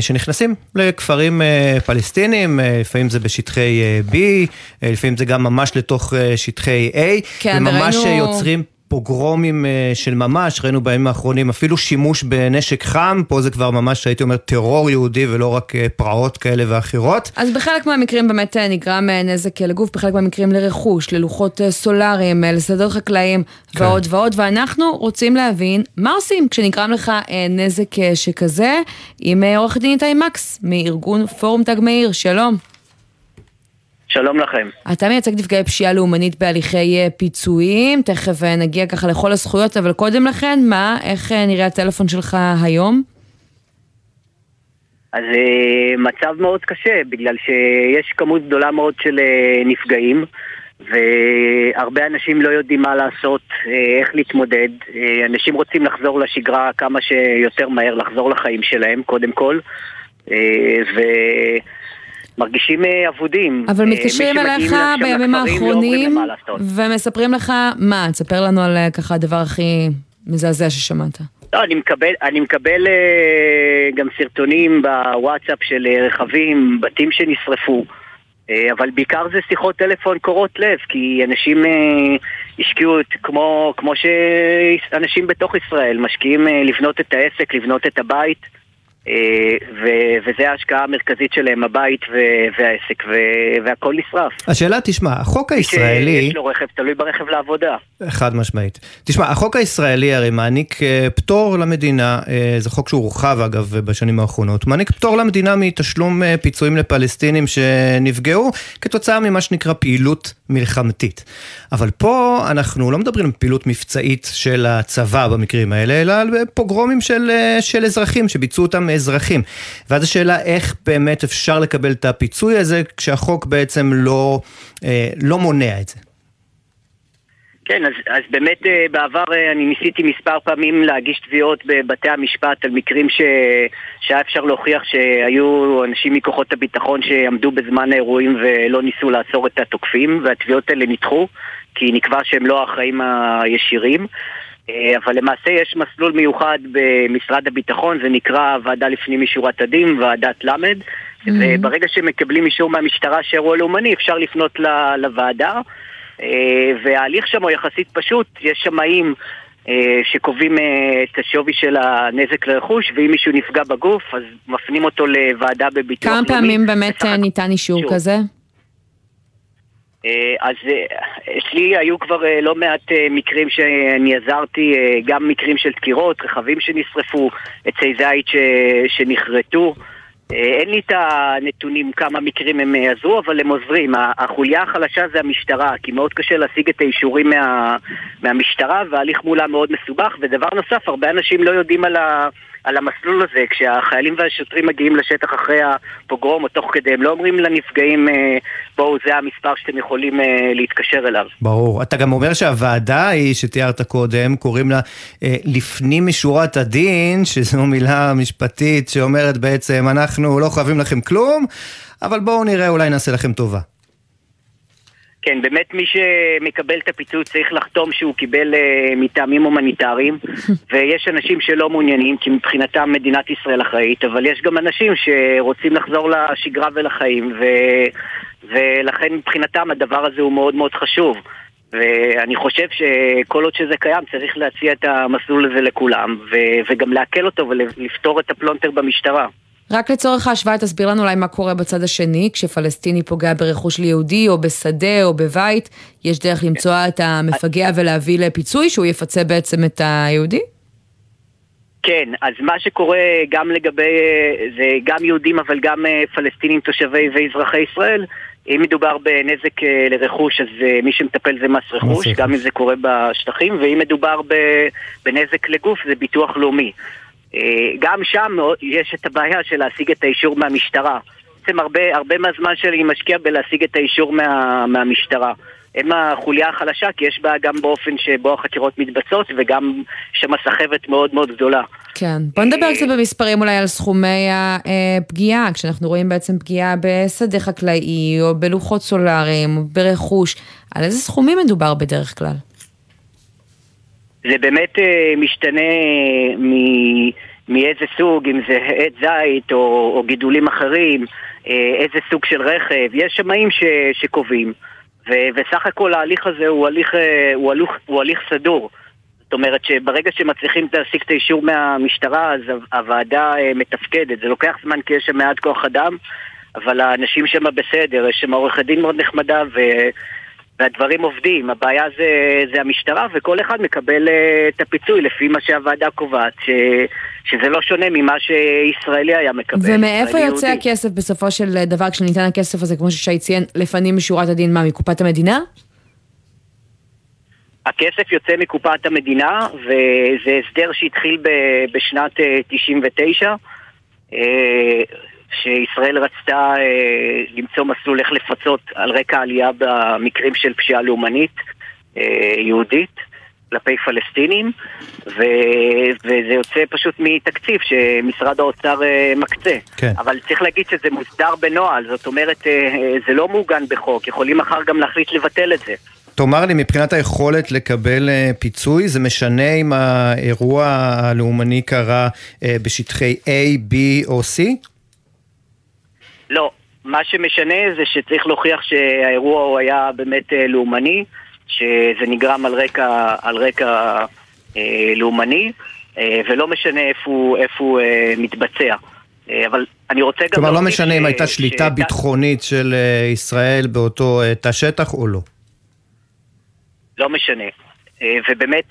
שנכנסים לכפרים uh, פלסטינים, uh, לפעמים זה בשטחי uh, B, uh, לפעמים זה גם ממש לתוך uh, שטחי A, כן, וממש וראינו... יוצרים... פוגרומים אה, של ממש, ראינו בימים האחרונים אפילו שימוש בנשק חם, פה זה כבר ממש, הייתי אומר, טרור יהודי ולא רק אה, פרעות כאלה ואחרות. אז בחלק מהמקרים באמת אה, נגרם נזק לגוף, בחלק מהמקרים לרכוש, ללוחות סולאריים, לשדות חקלאיים כן. ועוד ועוד, ואנחנו רוצים להבין מה עושים כשנגרם לך נזק שכזה, עם עורך דין איתי מקס מארגון פורום תג מאיר, שלום. שלום לכם. אתה מייצג נפגעי פשיעה לאומנית בהליכי אה, פיצויים, תכף אה, נגיע ככה לכל הזכויות, אבל קודם לכן, מה, איך אה, נראה הטלפון שלך היום? אז מצב מאוד קשה, בגלל שיש כמות גדולה מאוד של נפגעים, והרבה אנשים לא יודעים מה לעשות, איך להתמודד. אנשים רוצים לחזור לשגרה כמה שיותר מהר, לחזור לחיים שלהם, קודם כל. ו... מרגישים אה, אבודים. אבל אה, מתקשרים אליך בימים לא האחרונים ומספרים לך מה? תספר לנו על אה, ככה הדבר הכי מזעזע ששמעת. לא, אני מקבל, אני מקבל גם סרטונים בוואטסאפ של רכבים, בתים שנשרפו. אבל בעיקר זה שיחות טלפון קורות לב, כי אנשים השקיעו את, כמו, כמו שאנשים בתוך ישראל משקיעים אה, לבנות את העסק, לבנות את הבית. אה, ו- וזה ההשקעה המרכזית שלהם, הבית ו- והעסק, ו- והכל נשרף. השאלה, תשמע, החוק הישראלי... יש לו רכב, תלוי ברכב לעבודה. חד משמעית. תשמע, החוק הישראלי הרי מעניק אה, פטור למדינה, אה, זה חוק שהורחב אגב בשנים האחרונות, מעניק פטור למדינה מתשלום פיצויים לפלסטינים שנפגעו כתוצאה ממה שנקרא פעילות מלחמתית. אבל פה אנחנו לא מדברים על פעילות מבצעית של הצבא במקרים האלה, אלא על פוגרומים של, של אזרחים שביצעו אותם אזרחים. ואז השאלה איך באמת אפשר לקבל את הפיצוי הזה כשהחוק בעצם לא, אה, לא מונע את זה. כן, אז, אז באמת אה, בעבר אה, אני ניסיתי מספר פעמים להגיש תביעות בבתי המשפט על מקרים ש, שהיה אפשר להוכיח שהיו אנשים מכוחות הביטחון שעמדו בזמן האירועים ולא ניסו לעצור את התוקפים, והתביעות האלה נדחו, כי נקבע שהם לא האחראים הישירים. אה, אבל למעשה יש מסלול מיוחד במשרד הביטחון, זה נקרא ועדה לפנים משורת הדין, ועדת ל', mm-hmm. וברגע שמקבלים אישור מהמשטרה שאירוע לאומני אפשר לפנות לוועדה, אה, וההליך שם הוא יחסית פשוט, יש שמאים אה, שקובעים את השווי של הנזק לרכוש, ואם מישהו נפגע בגוף אז מפנים אותו לוועדה בביטוח לאומי. כמה פעמים באמת ניתן אישור אישור. כזה? אה, אז אה, אצלי היו כבר אה, לא מעט מקרים שאני עזרתי, גם מקרים של דקירות, רכבים שנשרפו, עצי זית שנחרטו. אין לי את הנתונים כמה מקרים הם עזרו, אבל הם עוזרים. החוליה החלשה זה המשטרה, כי מאוד קשה להשיג את האישורים מה, מהמשטרה, וההליך מולה מאוד מסובך. ודבר נוסף, הרבה אנשים לא יודעים על ה... על המסלול הזה, כשהחיילים והשוטרים מגיעים לשטח אחרי הפוגרום או תוך כדי, הם לא אומרים לנפגעים, אה, בואו, זה המספר שאתם יכולים אה, להתקשר אליו. ברור. אתה גם אומר שהוועדה ההיא שתיארת קודם, קוראים לה אה, לפנים משורת הדין, שזו מילה משפטית שאומרת בעצם, אנחנו לא חייבים לכם כלום, אבל בואו נראה, אולי נעשה לכם טובה. כן, באמת מי שמקבל את הפיצוי צריך לחתום שהוא קיבל uh, מטעמים הומניטריים ויש אנשים שלא מעוניינים כי מבחינתם מדינת ישראל אחראית אבל יש גם אנשים שרוצים לחזור לשגרה ולחיים ו... ולכן מבחינתם הדבר הזה הוא מאוד מאוד חשוב. ואני חושב שכל עוד שזה קיים צריך להציע את המסלול הזה לכולם ו... וגם לעכל אותו ולפתור את הפלונטר במשטרה רק לצורך ההשוואה תסביר לנו אולי מה קורה בצד השני, כשפלסטיני פוגע ברכוש ליהודי או בשדה או בבית, יש דרך למצוא את המפגע ולהביא לפיצוי שהוא יפצה בעצם את היהודי? כן, אז מה שקורה גם לגבי, זה גם יהודים אבל גם אה, פלסטינים תושבי ואזרחי ישראל, אם מדובר בנזק אה, לרכוש, אז אה, מי שמטפל זה מס רכוש, גם אם זה קורה בשטחים, ואם מדובר בנזק לגוף זה ביטוח לאומי. אה, גם שם יש את הבעיה של להשיג את האישור מהמשטרה. בעצם הרבה, הרבה מהזמן שלי משקיע בלהשיג את האישור מה, מהמשטרה. הם החוליה החלשה, כי יש בה גם באופן שבו החקירות מתבצעות וגם שם סחבת מאוד מאוד גדולה. כן. בוא נדבר קצת במספרים אולי על סכומי הפגיעה, כשאנחנו רואים בעצם פגיעה בשדה חקלאי, או בלוחות סולאריים, או ברכוש, על איזה סכומים מדובר בדרך כלל? זה באמת uh, משתנה מ... מאיזה סוג, אם זה עץ זית או, או גידולים אחרים, uh, איזה סוג של רכב, יש שמאים ש... שקובעים. ו... וסך הכל ההליך הזה הוא הליך, uh, הוא, הליך, הוא הליך סדור. זאת אומרת שברגע שמצליחים להשיג את האישור מהמשטרה, אז הוועדה מתפקדת. זה לוקח זמן כי יש שם מעט כוח אדם, אבל האנשים שם בסדר, יש שם עורכת דין מאוד נחמדה, ו... והדברים עובדים. הבעיה זה, זה המשטרה, וכל אחד מקבל uh, את הפיצוי לפי מה שהוועדה קובעת, ש, שזה לא שונה ממה שישראלי היה מקבל. ומאיפה יוצא יהודי. הכסף בסופו של דבר כשניתן הכסף הזה, כמו ששי ציין, לפנים משורת הדין, מה, מקופת המדינה? הכסף יוצא מקופת המדינה, וזה הסדר שהתחיל ב, בשנת 99. שישראל רצתה אה, למצוא מסלול איך לפצות על רקע עלייה במקרים של פשיעה לאומנית אה, יהודית כלפי פלסטינים, ו... וזה יוצא פשוט מתקציב שמשרד האוצר אה, מקצה. כן. אבל צריך להגיד שזה מוסדר בנוהל, זאת אומרת, אה, אה, זה לא מעוגן בחוק, יכולים מחר גם להחליט לבטל את זה. תאמר לי, מבחינת היכולת לקבל אה, פיצוי, זה משנה אם האירוע הלאומני קרה אה, בשטחי A, B או C? לא, מה שמשנה זה שצריך להוכיח שהאירוע הוא היה באמת אה, לאומני, שזה נגרם על רקע, על רקע אה, לאומני, אה, ולא משנה איפה, איפה הוא אה, מתבצע. אה, אבל אני רוצה גם... כלומר, לא משנה אם ש- הייתה ש- שליטה ביטחונית של אה, ישראל באותו אה, תא שטח או לא. לא משנה. ובאמת,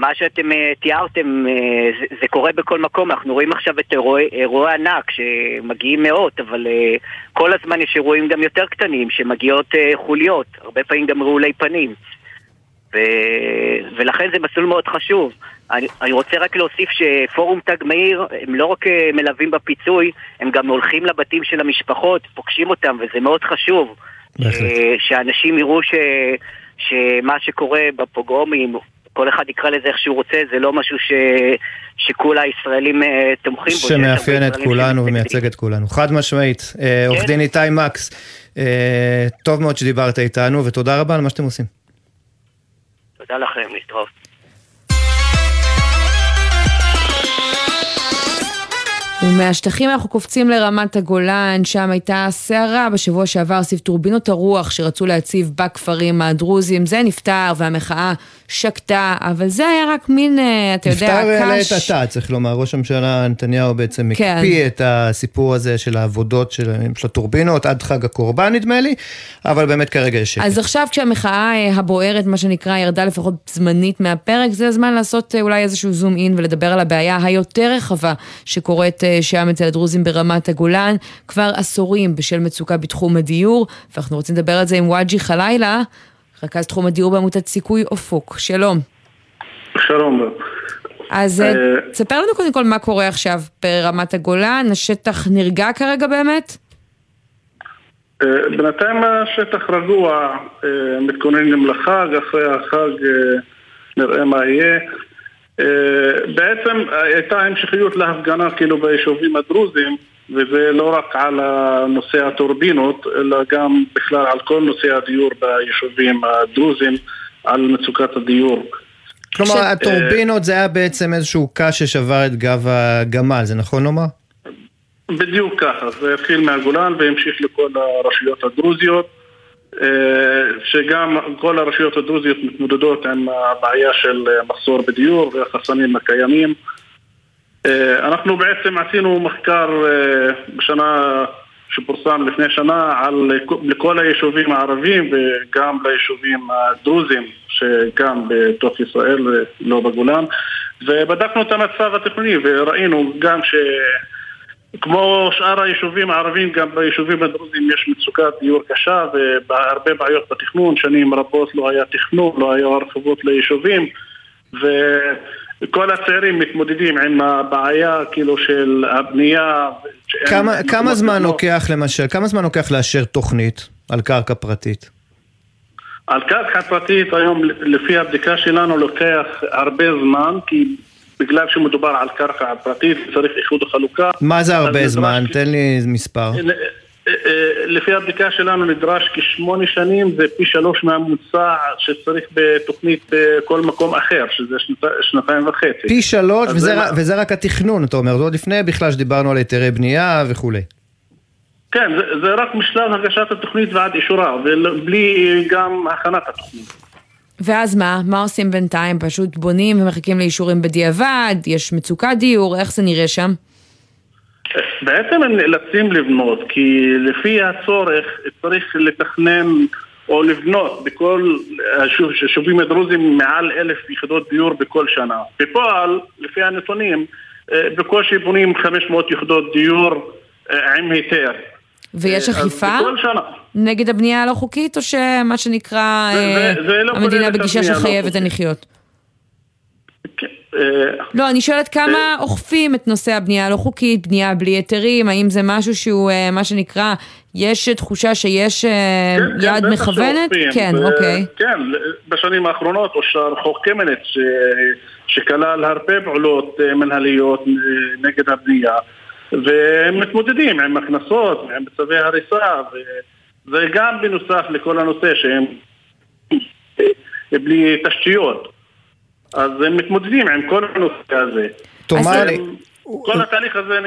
מה שאתם אה, תיארתם, אה, זה, זה קורה בכל מקום. אנחנו רואים עכשיו את אירועי, אירועי ענק שמגיעים מאות, אבל אה, כל הזמן יש אירועים גם יותר קטנים שמגיעות חוליות, הרבה פעמים גם רעולי פנים. ו... ולכן זה מסלול מאוד חשוב. אני, אני רוצה רק להוסיף שפורום תג מאיר, הם לא רק מלווים בפיצוי, הם גם הולכים לבתים של המשפחות, פוגשים אותם, וזה מאוד חשוב. אה, שאנשים יראו ש... שמה שקורה בפוגרומים, כל אחד יקרא לזה איך שהוא רוצה, זה לא משהו ש... שכול הישראלים אה, תומכים בו. שמאפיין את כולנו. ומייצג את כולנו. חד משמעית. אה, עורך כן. דין איתי מקס, אה, טוב מאוד שדיברת איתנו, ותודה רבה על מה שאתם עושים. תודה לכם, להתראות. ומהשטחים אנחנו קופצים לרמת הגולן, שם הייתה סערה בשבוע שעבר סביב טורבינות הרוח שרצו להציב בכפרים הדרוזיים. זה נפתר והמחאה שקטה, אבל זה היה רק מין, אה, אתה יודע, נפטר לעת קש. עתה, צריך לומר, ראש הממשלה נתניהו בעצם כן. הקפיא את הסיפור הזה של העבודות של של הטורבינות עד חג הקורבן נדמה לי, אבל באמת כרגע יש שקט. אז עכשיו כשהמחאה אה, הבוערת, מה שנקרא, ירדה לפחות זמנית מהפרק, זה הזמן לעשות אה, אולי איזשהו זום אין ולדבר על הבעיה היותר רחבה שקורית שם אצל הדרוזים ברמת הגולן, כבר עשורים בשל מצוקה בתחום הדיור, ואנחנו רוצים לדבר על זה עם וואג'י חלילה, רכז תחום הדיור בעמותת סיכוי אופוק. שלום. שלום. אז אה, תספר לנו קודם כל מה קורה עכשיו ברמת הגולן, השטח נרגע כרגע באמת? אה, בינתיים השטח רגוע, אה, מתכוננים לחג, אחרי החג אה, נראה מה יהיה. אה, בעצם הייתה המשכיות להפגנה כאילו ביישובים הדרוזיים, וזה לא רק על נושא הטורבינות, אלא גם בכלל על כל נושא הדיור ביישובים הדרוזיים, על מצוקת הדיור. כלומר, ש- הטורבינות זה היה בעצם איזשהו קש ששבר את גב הגמל, זה נכון לומר? בדיוק ככה, זה התחיל מהגולן והמשיך לכל הרשויות הדרוזיות, אה, שגם כל הרשויות הדרוזיות מתמודדות עם הבעיה של מחסור בדיור והחסמים הקיימים. אה, אנחנו בעצם עשינו מחקר אה, בשנה שפורסם לפני שנה על לכל היישובים הערביים וגם ליישובים הדרוזיים שגם בתוך ישראל, לא בגולן, ובדקנו את המצב התכנוני וראינו גם ש... כמו שאר היישובים הערביים, גם ביישובים הדרוזיים יש מצוקת דיור קשה והרבה בעיות בתכנון, שנים רבות לא היה תכנון, לא היו הרחבות ליישובים וכל הצעירים מתמודדים עם הבעיה כאילו של הבנייה. כמה, כמה זמן. לוקח למשל, כמה זמן לוקח לאשר תוכנית על קרקע פרטית? על קרקע פרטית היום לפי הבדיקה שלנו לוקח הרבה זמן כי בגלל שמדובר על קרקע פרטית צריך איחוד וחלוקה. מה זה הרבה זמן? תן לי מספר. אה, אה, לפי הבדיקה שלנו נדרש כשמונה שנים, זה פי שלוש מהממוצע שצריך בתוכנית בכל מקום אחר, שזה שנת, שנתיים וחצי. פי שלוש, וזה, מה- וזה רק התכנון, אתה אומר, זה עוד לפני בכלל שדיברנו על היתרי בנייה וכולי. כן, זה, זה רק משלב הגשת התוכנית ועד אישורה, ובלי גם הכנת התוכנית. ואז מה? מה עושים בינתיים? פשוט בונים ומחכים לאישורים בדיעבד? יש מצוקת דיור? איך זה נראה שם? בעצם הם נאלצים לבנות, כי לפי הצורך צריך לתכנן או לבנות בכל היישוב- היישובים הדרוזיים מעל אלף יחידות דיור בכל שנה. בפועל, לפי הנתונים, אה, בקושי בונים 500 יחידות דיור אה, עם היתר. ויש אז אכיפה. נגד הבנייה הלא חוקית, או שמה שנקרא זה- אה, זה- זה לא המדינה בגישה שחייבת לחיות? אה, לא, אני שואלת כמה אוכפים את נושא הבנייה הלא חוקית, בנייה בלי היתרים, האם זה משהו שהוא, אה, מה שנקרא, יש תחושה שיש אה, כן, כן, יד מכוונת? כן, אוקיי. כן, בשנים האחרונות אושר חוק קמיניץ שכלל הרבה פעולות אה, מנהליות אה, נגד הבנייה והם מתמודדים עם הכנסות ועם צווי הריסה וזה גם בנוסף לכל הנושא שהם בלי תשתיות אז הם מתמודדים עם כל הנושא הזה. תאמר לי- כל התהליך הזה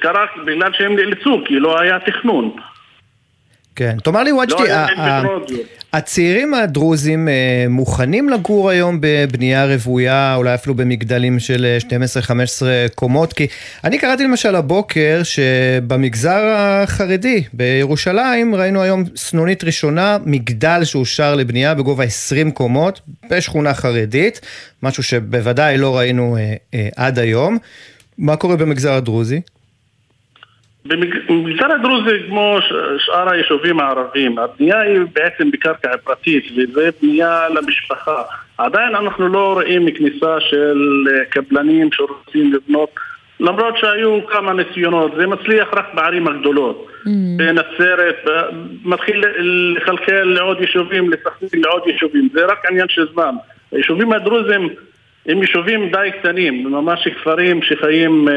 קרה בגלל שהם נאלצו כי לא היה תכנון. כן, תאמר לי וואג'די, לא. הצעירים הדרוזים אה, מוכנים לגור היום בבנייה רוויה, אולי אפילו במגדלים של אה, 12-15 קומות? כי אני קראתי למשל הבוקר שבמגזר החרדי בירושלים ראינו היום סנונית ראשונה, מגדל שאושר לבנייה בגובה 20 קומות בשכונה חרדית, משהו שבוודאי לא ראינו אה, אה, עד היום. מה קורה במגזר הדרוזי? במג- במגזר הדרוזי, כמו שאר היישובים הערביים, הבנייה היא בעצם בקרקע פרטית, וזה בנייה למשפחה. עדיין אנחנו לא רואים כניסה של אה, קבלנים שרוצים לבנות, למרות שהיו כמה ניסיונות, זה מצליח רק בערים הגדולות. בנצרת, ב- מתחיל לחלחל לעוד יישובים, לסכנין לעוד יישובים, זה רק עניין של זמן. היישובים הדרוזים הם יישובים די קטנים, ממש כפרים שחיים אה,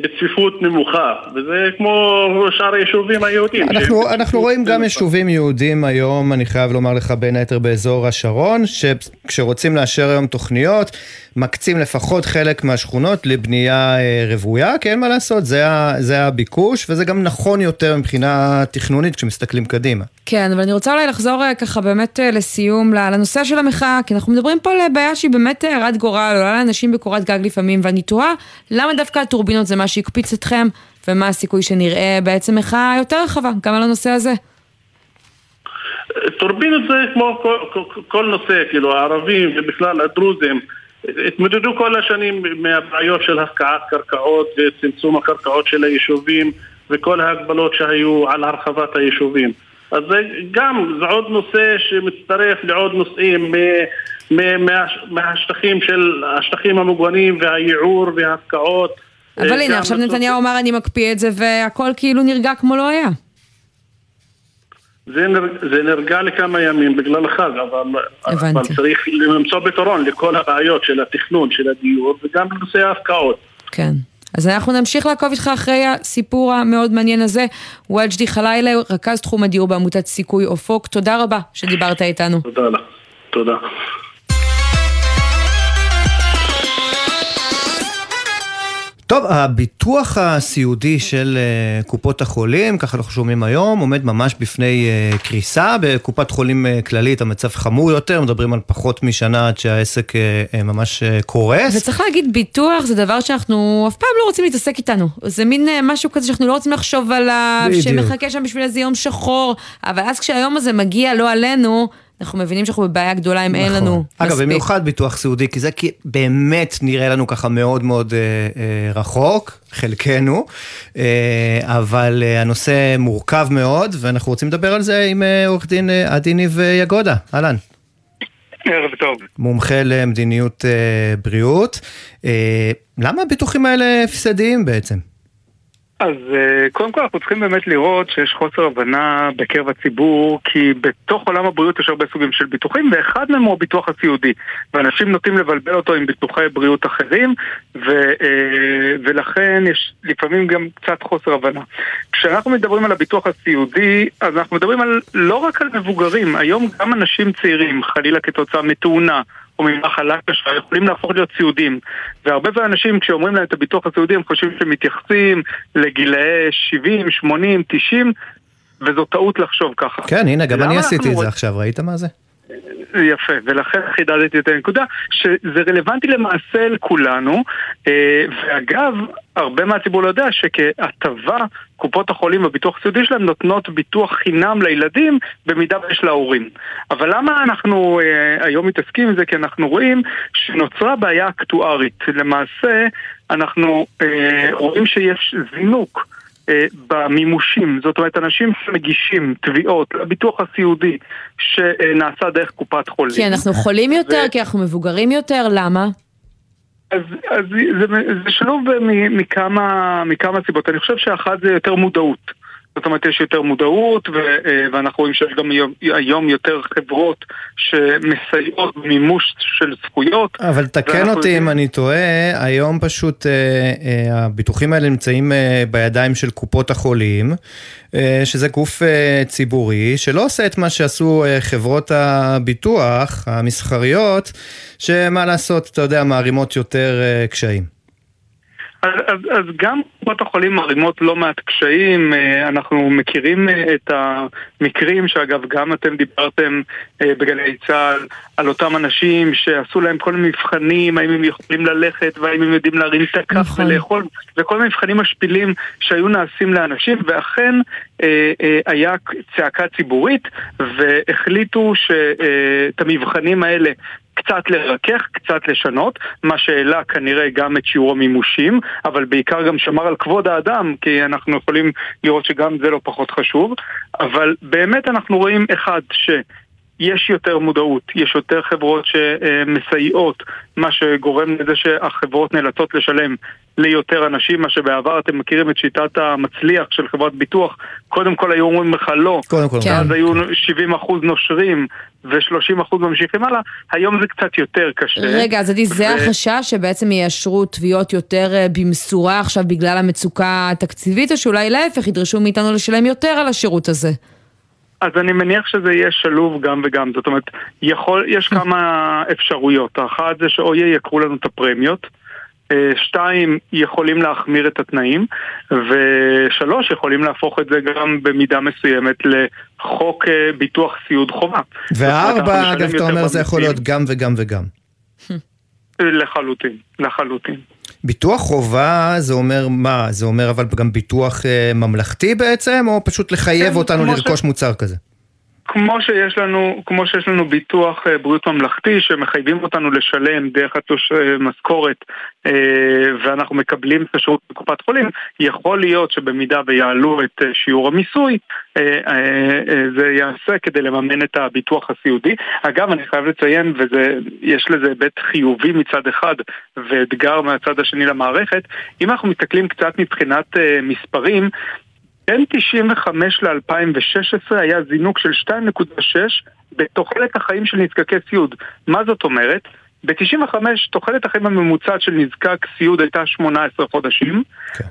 בצפיפות נמוכה, וזה כמו שאר היישובים היהודיים. אנחנו, שהם אנחנו רואים גם יישובים יהודים היום, אני חייב לומר לך, בין היתר באזור השרון, שכשרוצים לאשר היום תוכניות, מקצים לפחות חלק מהשכונות לבנייה אה, רוויה, כי אין מה לעשות, זה, ה, זה הביקוש, וזה גם נכון יותר מבחינה תכנונית כשמסתכלים קדימה. כן, אבל אני רוצה אולי לחזור אה, ככה באמת אה, לסיום לנושא של המחאה, כי אנחנו מדברים פה על בעיה שהיא באמת הרת גורל, עולה לאנשים בקורת גג לפעמים, ואני תוהה למה דווקא הטורבינות זה מה שהקפיץ אתכם, ומה הסיכוי שנראה בעצם מחאה יותר רחבה, גם על הנושא הזה. טורבינות זה כמו כל, כל, כל נושא, כאילו הערבים ובכלל הדרוזים התמודדו כל השנים מהבעיות של הפקעת קרקעות וצמצום הקרקעות של היישובים וכל ההגבלות שהיו על הרחבת היישובים. אז זה גם, זה עוד נושא שמצטרף לעוד נושאים מהשטחים של, השטחים המוגנים והייעור וההפקעות. אבל אה, הנה, עכשיו נתניהו אמר אני מקפיא את זה, והכל כאילו נרגע כמו לא היה. זה, נר, זה נרגע לכמה ימים בגלל החג, אבל, הבנתי. אבל צריך למצוא פתרון לכל הבעיות של התכנון, של הדיור, וגם לנושא ההפקעות. כן. אז אנחנו נמשיך לעקוב איתך אחרי הסיפור המאוד מעניין הזה. וואג'די חלילה, רכז תחום הדיור בעמותת סיכוי אופוק, תודה רבה שדיברת איתנו. תודה לך. תודה. טוב, הביטוח הסיעודי של אה, קופות החולים, ככה אנחנו שומעים היום, עומד ממש בפני אה, קריסה. בקופת חולים אה, כללית המצב חמור יותר, מדברים על פחות משנה עד שהעסק ממש קורס. וצריך להגיד, ביטוח זה דבר שאנחנו אף פעם לא רוצים להתעסק איתנו. זה מין משהו כזה שאנחנו לא רוצים לחשוב עליו, בדיוק. שמחכה שם בשביל איזה יום שחור, אבל אז כשהיום הזה מגיע לא עלינו, אנחנו מבינים שאנחנו בבעיה גדולה אם אין לנו אגב, מספיק. במיוחד ביטוח סיעודי, כי זה כי באמת נראה לנו ככה מאוד מאוד אה, אה, רחוק, חלקנו, אה, אבל אה, הנושא מורכב מאוד, ואנחנו רוצים לדבר על זה עם אה, עורך דין אה, עדי ניב אה, יגודה. אהלן. ערב טוב. מומחה למדיניות אה, בריאות. אה, למה הביטוחים האלה הפסדיים בעצם? אז אה, קודם כל אנחנו צריכים באמת לראות שיש חוסר הבנה בקרב הציבור כי בתוך עולם הבריאות יש הרבה סוגים של ביטוחים ואחד מהם הוא הביטוח הסיעודי ואנשים נוטים לבלבל אותו עם ביטוחי בריאות אחרים ו, אה, ולכן יש לפעמים גם קצת חוסר הבנה. כשאנחנו מדברים על הביטוח הסיעודי אז אנחנו מדברים על, לא רק על מבוגרים, היום גם אנשים צעירים חלילה כתוצאה מתאונה או ממחלה קשה, יכולים להפוך להיות סיעודים. והרבה פעמים כשאומרים להם את הביטוח הסיעודי הם חושבים שהם מתייחסים לגילאי 70, 80, 90 וזו טעות לחשוב ככה. כן, הנה, גם אני עשיתי את זה עכשיו, ראית מה זה? יפה, ולכן חידדתי את הנקודה, שזה רלוונטי למעשה לכולנו, אה, ואגב, הרבה מהציבור לא יודע שכהטבה, קופות החולים בביטוח הסיעודי שלהם נותנות ביטוח חינם לילדים במידה ויש להורים. אבל למה אנחנו אה, היום מתעסקים עם זה? כי אנחנו רואים שנוצרה בעיה אקטוארית. למעשה, אנחנו אה, רואים שיש זינוק. אה, במימושים, זאת אומרת אנשים שמגישים תביעות לביטוח הסיעודי שנעשה דרך קופת חולים. כי אנחנו חולים יותר, כי אנחנו מבוגרים יותר, למה? אז, אז זה, זה שילוב מ- מכמה, מכמה סיבות. אני חושב שאחת זה יותר מודעות. זאת אומרת, יש יותר מודעות, ו, אה, ואנחנו רואים שיש גם היום- יותר חברות שמסייעות במימוש של זכויות. אבל תקן אותי אם אני טועה, היום פשוט אה, אה, הביטוחים האלה נמצאים אה, בידיים של קופות החולים, אה, שזה גוף אה, ציבורי, שלא עושה את מה שעשו אה, חברות הביטוח המסחריות, שמה לעשות, אתה יודע, מערימות יותר אה, קשיים. אז, אז, אז גם קופות החולים מרימות לא מעט קשיים, אה, אנחנו מכירים אה, את המקרים שאגב גם אתם דיברתם אה, בגלי צה"ל על אותם אנשים שעשו להם כל מיני מבחנים, האם הם יכולים ללכת והאם הם יודעים להרים את הכף נכון. ולאכול וכל מיני מבחנים משפילים שהיו נעשים לאנשים ואכן היה צעקה ציבורית והחליטו שאת המבחנים האלה קצת לרכך, קצת לשנות, מה שהעלה כנראה גם את שיעור המימושים, אבל בעיקר גם שמר על כבוד האדם, כי אנחנו יכולים לראות שגם זה לא פחות חשוב, אבל באמת אנחנו רואים אחד, ש... יש יותר מודעות, יש יותר חברות שמסייעות, מה שגורם לזה שהחברות נאלצות לשלם ליותר אנשים, מה שבעבר אתם מכירים את שיטת המצליח של חברת ביטוח, קודם כל היו אומרים לך לא, קודם כל. ואז היו 70% נושרים ו-30% ממשיכים הלאה, היום זה קצת יותר קשה. רגע, אז עדי, זה ו- החשש שבעצם יאשרו תביעות יותר אה, במשורה עכשיו בגלל המצוקה התקציבית, או שאולי להפך ידרשו מאיתנו לשלם יותר על השירות הזה? אז אני מניח שזה יהיה שלוב גם וגם, זאת אומרת, יכול, יש כמה אפשרויות, האחת זה שאו ייקרו לנו את הפרמיות, אה, שתיים, יכולים להחמיר את התנאים, ושלוש, יכולים להפוך את זה גם במידה מסוימת לחוק אה, ביטוח סיעוד חובה. וארבע, אגב, אתה אומר, זה יכול. להיות גם וגם וגם. לחלוטין, לחלוטין. ביטוח חובה זה אומר מה? זה אומר אבל גם ביטוח אה, ממלכתי בעצם, או פשוט לחייב כן, אותנו לרכוש ש- מוצר כזה? כמו שיש לנו, כמו שיש לנו ביטוח אה, בריאות ממלכתי שמחייבים אותנו לשלם דרך התוש אה, משכורת אה, ואנחנו מקבלים את השירות בקופת חולים, יכול להיות שבמידה ויעלו את שיעור המיסוי, זה יעשה כדי לממן את הביטוח הסיעודי. אגב, אני חייב לציין, ויש לזה היבט חיובי מצד אחד ואתגר מהצד השני למערכת, אם אנחנו מסתכלים קצת מבחינת מספרים, בין 95 ל-2016 היה זינוק של 2.6 בתוחלת החיים של נזקקי סיעוד. מה זאת אומרת? ב-95 תוחלת החיים הממוצעת של נזקק סיעוד הייתה 18 חודשים,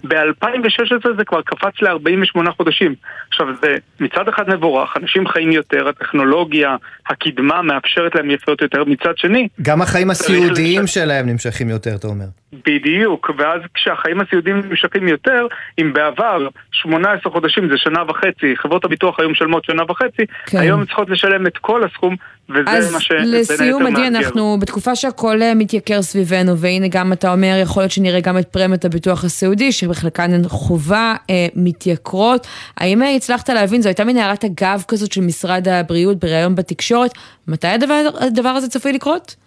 ב-2016 זה כבר קפץ ל-48 חודשים. עכשיו זה מצד אחד מבורך, אנשים חיים יותר, הטכנולוגיה, הקדמה מאפשרת להם לחיות יותר, מצד שני... גם החיים הסיעודיים לש- שלהם נמשכים יותר, אתה אומר. בדיוק, ואז כשהחיים הסיעודיים נמשכים יותר, אם בעבר 18 חודשים זה שנה וחצי, חברות הביטוח היו משלמות שנה וחצי, כן. היום צריכות לשלם את כל הסכום, וזה אז מה שבין היתר לסיום, עדי. אנחנו בתקופה שהכל אה, מתייקר סביבנו, והנה גם אתה אומר, יכול להיות שנראה גם את פרמיות הביטוח הסיעודי, שבחלקן הן חובה, אה, מתייקרות. האם אה, הצלחת להבין, זו הייתה מין הערת אגב כזאת של משרד הבריאות בריאיון בתקשורת, מתי הדבר, הדבר הזה צפוי לקרות?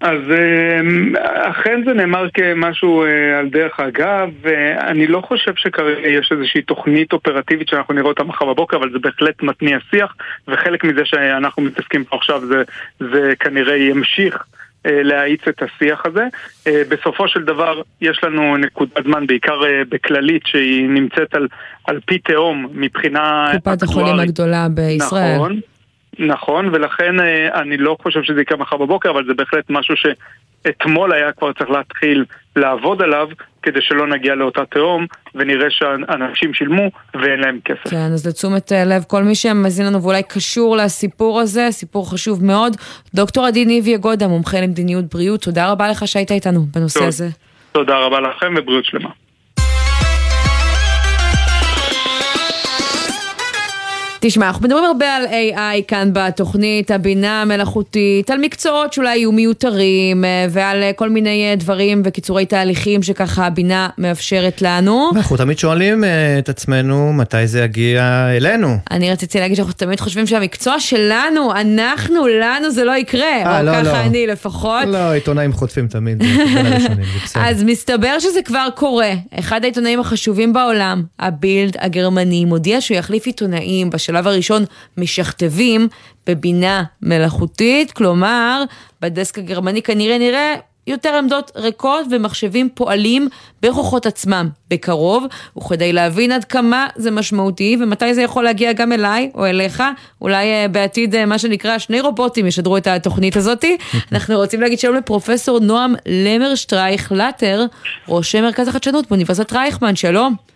אז אה, אכן זה נאמר כמשהו אה, על דרך אגב, ואני לא חושב שכרגע יש איזושהי תוכנית אופרטיבית שאנחנו נראה אותה מחר בבוקר, אבל זה בהחלט מתניע שיח, וחלק מזה שאנחנו מתעסקים פה עכשיו זה, זה כנראה ימשיך. אה, להאיץ את השיח הזה. אה, בסופו של דבר יש לנו נקודת זמן, בעיקר אה, בכללית, שהיא נמצאת על, על פי תהום מבחינה קופת החולים. הגדולה בישראל. נכון, נכון, ולכן אה, אני לא חושב שזה יקרה מחר בבוקר, אבל זה בהחלט משהו שאתמול היה כבר צריך להתחיל לעבוד עליו, כדי שלא נגיע לאותה תהום, ונראה שאנשים שילמו ואין להם כסף. כן, אז לתשומת אה, לב כל מי שמאזין לנו ואולי קשור לסיפור הזה, סיפור חשוב מאוד. דוקטור עדי ניבי אגודה, מומחה למדיניות בריאות, תודה רבה לך שהיית איתנו בנושא טוב. הזה. תודה רבה לכם ובריאות שלמה. תשמע, אנחנו מדברים הרבה על AI כאן בתוכנית, הבינה המלאכותית, על מקצועות שאולי יהיו מיותרים, אה, ועל אה, כל מיני אה, דברים וקיצורי תהליכים שככה הבינה מאפשרת לנו. אנחנו תמיד שואלים את עצמנו מתי זה יגיע אלינו. אני רציתי להגיד שאנחנו תמיד חושבים שהמקצוע שלנו, אנחנו, לנו זה לא יקרה, אה, או לא, ככה לא. אני לפחות. לא, עיתונאים חוטפים תמיד. אז מסתבר שזה כבר קורה. אחד העיתונאים החשובים בעולם, הבילד הגרמני, מודיע שהוא יחליף עיתונאים בשלב הראשון משכתבים בבינה מלאכותית, כלומר, בדסק הגרמני כנראה נראה יותר עמדות ריקות ומחשבים פועלים בכוחות עצמם בקרוב, וכדי להבין עד כמה זה משמעותי ומתי זה יכול להגיע גם אליי או אליך, אולי אה, בעתיד אה, מה שנקרא שני רובוטים ישדרו את התוכנית הזאתי. אנחנו רוצים להגיד שלום לפרופסור נועם למרשטרייך לטר, ראש מרכז החדשנות באוניברסיטת רייכמן, שלום.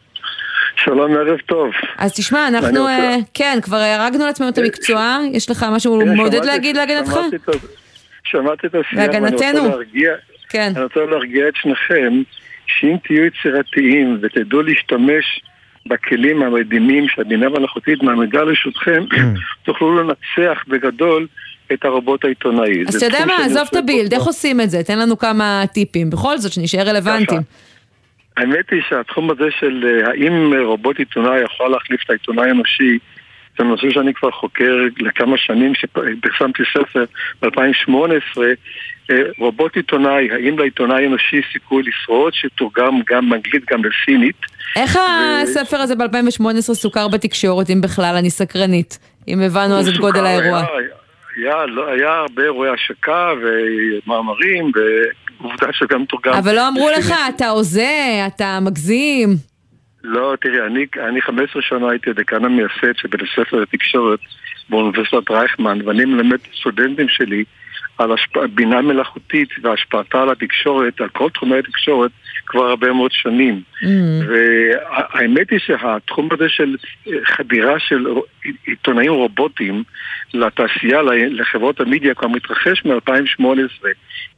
שלום, ערב טוב. אז תשמע, אנחנו, רוצה- אה, כן, כבר הרגנו לעצמנו את המקצוע, יש לך משהו הנה, מעודד שמעתי- להגיד להגנתך? שמעתי את השיח, להגנתנו. כן. אני רוצה להרגיע את שניכם. שאם תהיו יצירתיים ותדעו להשתמש בכלים המדהימים שהבינה המלאכותית מעמידה לרשותכם, תוכלו לנצח בגדול את הרובוט העיתונאי. אז אתה יודע מה, עזוב את הבילד. איך עושים את זה? תן לנו כמה טיפים. בכל זאת, שנשאר רלוונטיים. האמת היא שהתחום הזה של אה, האם אה, רובוט עיתונאי יכול להחליף את העיתונאי האנושי זה נושא שאני כבר חוקר לכמה שנים, שפרסמתי ספר ב-2018, אה, רובוט עיתונאי, האם לעיתונאי האנושי סיכוי לשרוד, שתורגם גם באנגלית, גם בסינית. איך הספר הזה ב-2018 סוכר בתקשורת, אם בכלל? אני סקרנית. אם הבנו אז את גודל האירוע. היה, היה, לא, היה הרבה אירועי השקה ומאמרים, ועובדה שגם תורגם. אבל לא אמרו לך. אתה הוזה, אתה מגזים. לא, תראי, אני, אני 15 שנה הייתי דיקן המייסד של בית הספר לתקשורת באוניברסיטת רייכמן, ואני מלמד סטודנטים שלי על השפ... בינה מלאכותית והשפעתה על התקשורת, על כל תחומי התקשורת, כבר הרבה מאוד שנים. והאמת היא שהתחום הזה של אה, חדירה של עיתונאים רובוטים לתעשייה, לחברות המדיה, כבר מתרחש מ-2018.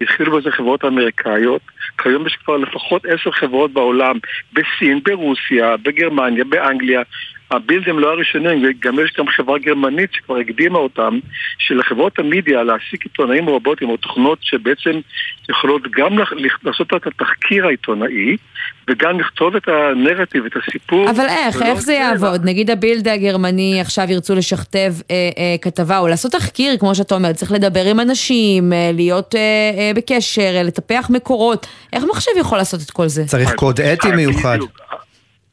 התחילו בזה חברות אמריקאיות, כיום יש כבר לפחות עשר חברות בעולם, בסין, ברוסיה, בגרמניה, באנגליה. הבילד הם לא הראשונים, וגם יש גם חברה גרמנית שכבר הקדימה אותם, שלחברות המדיה להעסיק עיתונאים רובוטים או תוכנות שבעצם יכולות גם לעשות את התחקיר העיתונאי וגם לכתוב את הנרטיב, את הסיפור. אבל איך? איך זה יעבוד? נגיד הבילד הגרמני עכשיו ירצו לשכתב אה, אה, כתבה או לעשות תחקיר, כמו שאתה אומר, צריך לדבר עם אנשים, אה, להיות אה, אה, בקשר, אה, לטפח מקורות. איך מחשב יכול לעשות את כל זה? צריך קוד אתי מיוחד.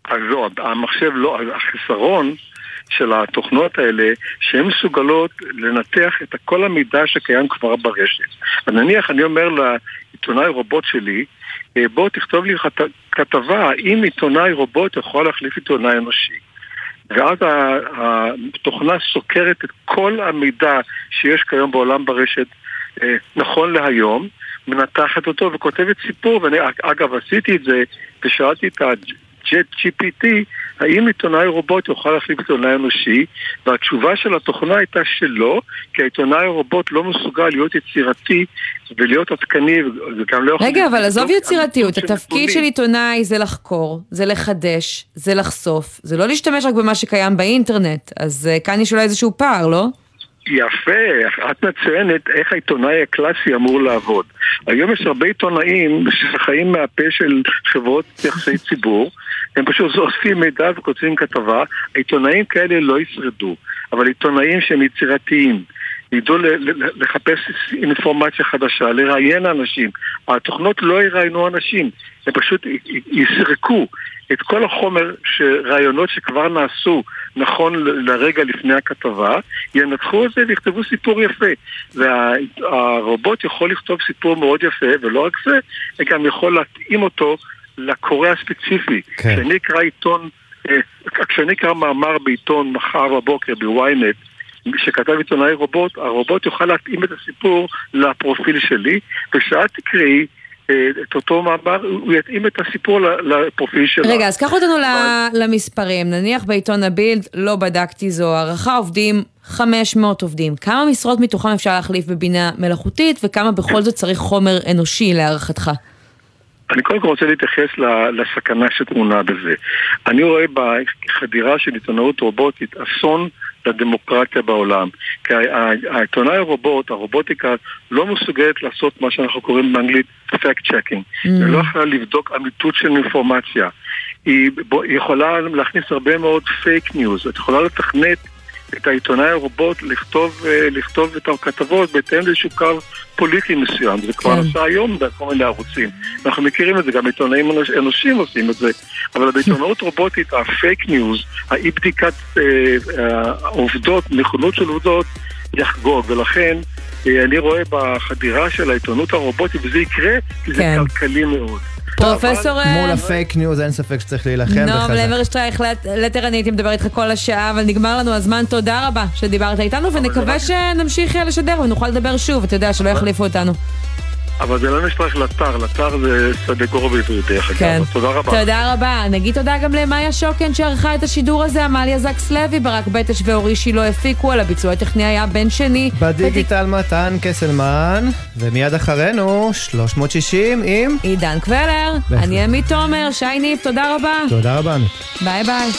אז לא, המחשב לא, החיסרון של התוכנות האלה, שהן מסוגלות לנתח את כל המידע שקיים כבר ברשת. אז נניח אני אומר לעיתונאי רובוט שלי, אה, בוא תכתוב לי כת- כתבה, האם עיתונאי רובוט יכול להחליף עיתונאי אנושי. ואז התוכנה סוקרת את כל המידע שיש כיום בעולם ברשת אה, נכון להיום, מנתחת אותו וכותבת סיפור, ואני אגב עשיתי את זה ושאלתי את ה-Jet GPT האם עיתונאי רובוט יוכל להחליף עיתונאי אנושי והתשובה של התוכנה הייתה שלא כי העיתונאי רובוט לא מסוגל להיות יצירתי ולהיות עדכני וגם לא יכול... רגע, אבל עזוב יצירתיות, התפקיד של. עיתונאי זה לחקור, זה לחדש, זה לחשוף, זה לא להשתמש רק במה שקיים באינטרנט, אז אה, כאן יש אולי איזשהו פער, לא? יפה, את מציינת איך העיתונאי הקלאסי אמור לעבוד. היום יש הרבה עיתונאים שחיים מהפה של חברות יחסי ציבור, הם פשוט אוספים מידע וכותבים כתבה, עיתונאים כאלה לא ישרדו, אבל עיתונאים שהם יצירתיים, ידעו לחפש אינפורמציה חדשה, לראיין אנשים. התוכנות לא יראיינו אנשים, הם פשוט יסרקו את כל החומר, רעיונות שכבר נעשו נכון לרגע לפני הכתבה, ינתחו את זה ויכתבו סיפור יפה. והרובוט יכול לכתוב סיפור מאוד יפה, ולא רק זה, גם יכול להתאים אותו לקורא הספציפי. כן. כשאני אקרא עיתון, אה, כשאני אקרא מאמר בעיתון מחר בבוקר בוויינט, שכתב עיתונאי רובוט, הרובוט יוכל להתאים את הסיפור לפרופיל שלי, וכשאת תקראי את אותו מאמר, הוא יתאים את הסיפור לפרופיל שלך. רגע, אז קח אותנו ל- למספרים. נניח בעיתון הבילד, לא בדקתי זו הערכה, עובדים 500 עובדים. כמה משרות מתוכם אפשר להחליף בבינה מלאכותית, וכמה בכל זאת צריך חומר אנושי להערכתך? אני קודם כל רוצה להתייחס לסכנה שטמונה בזה. אני רואה בחדירה של עיתונאות רובוטית אסון לדמוקרטיה בעולם. כי העיתונאי הרובוט, הרובוטיקה, לא מסוגלת לעשות מה שאנחנו קוראים באנגלית fact checking. Mm. היא לא יכולה לבדוק אמיתות של אינפורמציה. היא, היא יכולה להכניס הרבה מאוד פייק ניוז. את יכולה לתכנת את העיתונאי הרובוט לכתוב, אה, לכתוב את הכתבות בהתאם לאיזשהו קו פוליטי מסוים. זה כבר כן. נעשה היום בכל מיני ערוצים. אנחנו מכירים את זה, גם עיתונאים אנוש- אנושיים עושים את זה. אבל בעיתונאות רובוטית, הפייק ניוז, האי בדיקת אה, אה, העובדות, נכונות של עובדות, יחגוג. ולכן אה, אני רואה בחדירה של העיתונות הרובוטית, וזה יקרה, כי זה כן. כלכלי מאוד. פרופסור... מול אה, הפייק ניוז אין ספק שצריך להילחם נועם וחזק. למלשטרייך, לט- לטר אני הייתי מדבר איתך כל השעה, אבל נגמר לנו הזמן, תודה רבה שדיברת איתנו, ונקווה שנמשיך לשדר ונוכל לדבר שוב, אתה יודע, שלא יחליפו אותנו. אבל זה לא נשלח לטר, לטר זה סנגור בעברית דרך אגב. כן. תודה רבה. תודה רבה. נגיד תודה גם למאיה שוקן שערכה את השידור הזה, עמליה זקס לוי, ברק בטש ואורי שילה הפיקו, על הביצוע הטכני היה בן שני. בדיגיטל מתן קסלמן, ומיד אחרינו 360 עם... עידן קבלר. אני עמית תומר, שי ניב, תודה רבה. תודה רבה. ביי ביי.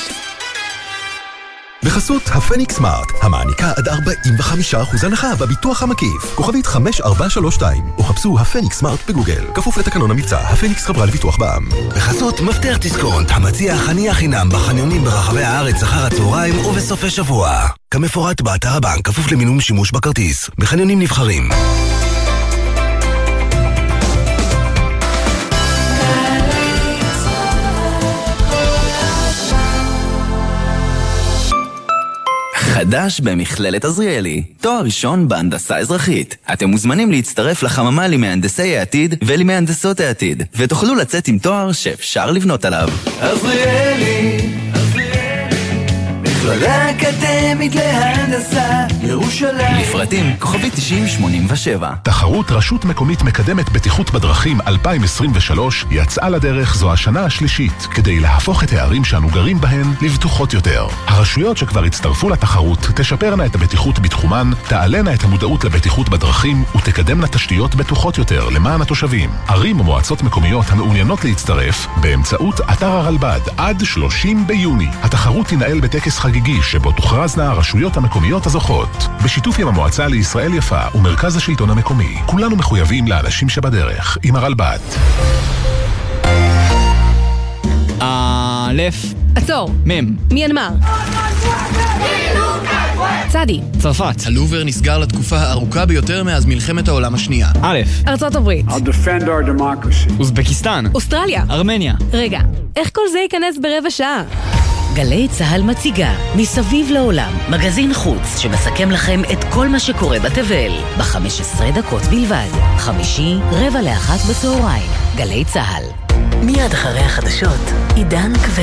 בחסות הפניקס סמארט, המעניקה עד 45% הנחה בביטוח המקיף. כוכבית 5432, או חפשו הפניקס סמארט בגוגל. כפוף לתקנון המבצע, הפניקס חברה לביטוח בע"מ. בחסות מפתח דיסקונט, המציע חניה חינם בחניונים ברחבי הארץ אחר הצהריים ובסופי שבוע. כמפורט באתר הבנק, כפוף למינום שימוש בכרטיס. בחניונים נבחרים. חדש במכללת עזריאלי, תואר ראשון בהנדסה אזרחית. אתם מוזמנים להצטרף לחממה למהנדסי העתיד ולמהנדסות העתיד, ותוכלו לצאת עם תואר שאפשר לבנות עליו. עזריאלי, מכללה אקדמית להנדסה, ירושלים. לפרטים כוכבי 9087. תחרות רשות מקומית מקדמת בטיחות בדרכים 2023 יצאה לדרך זו השנה השלישית כדי להפוך את הערים שאנו גרים בהן לבטוחות יותר. הרשויות שכבר הצטרפו לתחרות תשפרנה את הבטיחות בתחומן, תעלנה את המודעות לבטיחות בדרכים ותקדמנה תשתיות בטוחות יותר למען התושבים. ערים ומועצות מקומיות המעוניינות להצטרף באמצעות אתר הרלב"ד עד 30 ביוני. התחרות תינעל בטקס חגיגי שבו תוכרזנה הרשויות המקומיות הזוכות. בשיתוף עם המועצה לישראל יפה ומרכז השלטון המקומי, כולנו מחויבים לאנשים שבדרך, עם הרלב"ד. א', עצור. מ', מיינמר. צדי. צרפת. הלובר נסגר לתקופה הארוכה ביותר מאז מלחמת העולם השנייה. א', ארצות הברית. I'll defend our democracy. אוזבקיסטן. אוסטרליה. ארמניה. רגע, איך כל זה ייכנס ברבע שעה? גלי צה"ל מציגה מסביב לעולם, מגזין חוץ שמסכם לכם את כל מה שקורה בתבל, ב-15 דקות בלבד. חמישי, רבע לאחת בצהריים. גלי צה"ל. מיד אחרי החדשות, עידן קבל.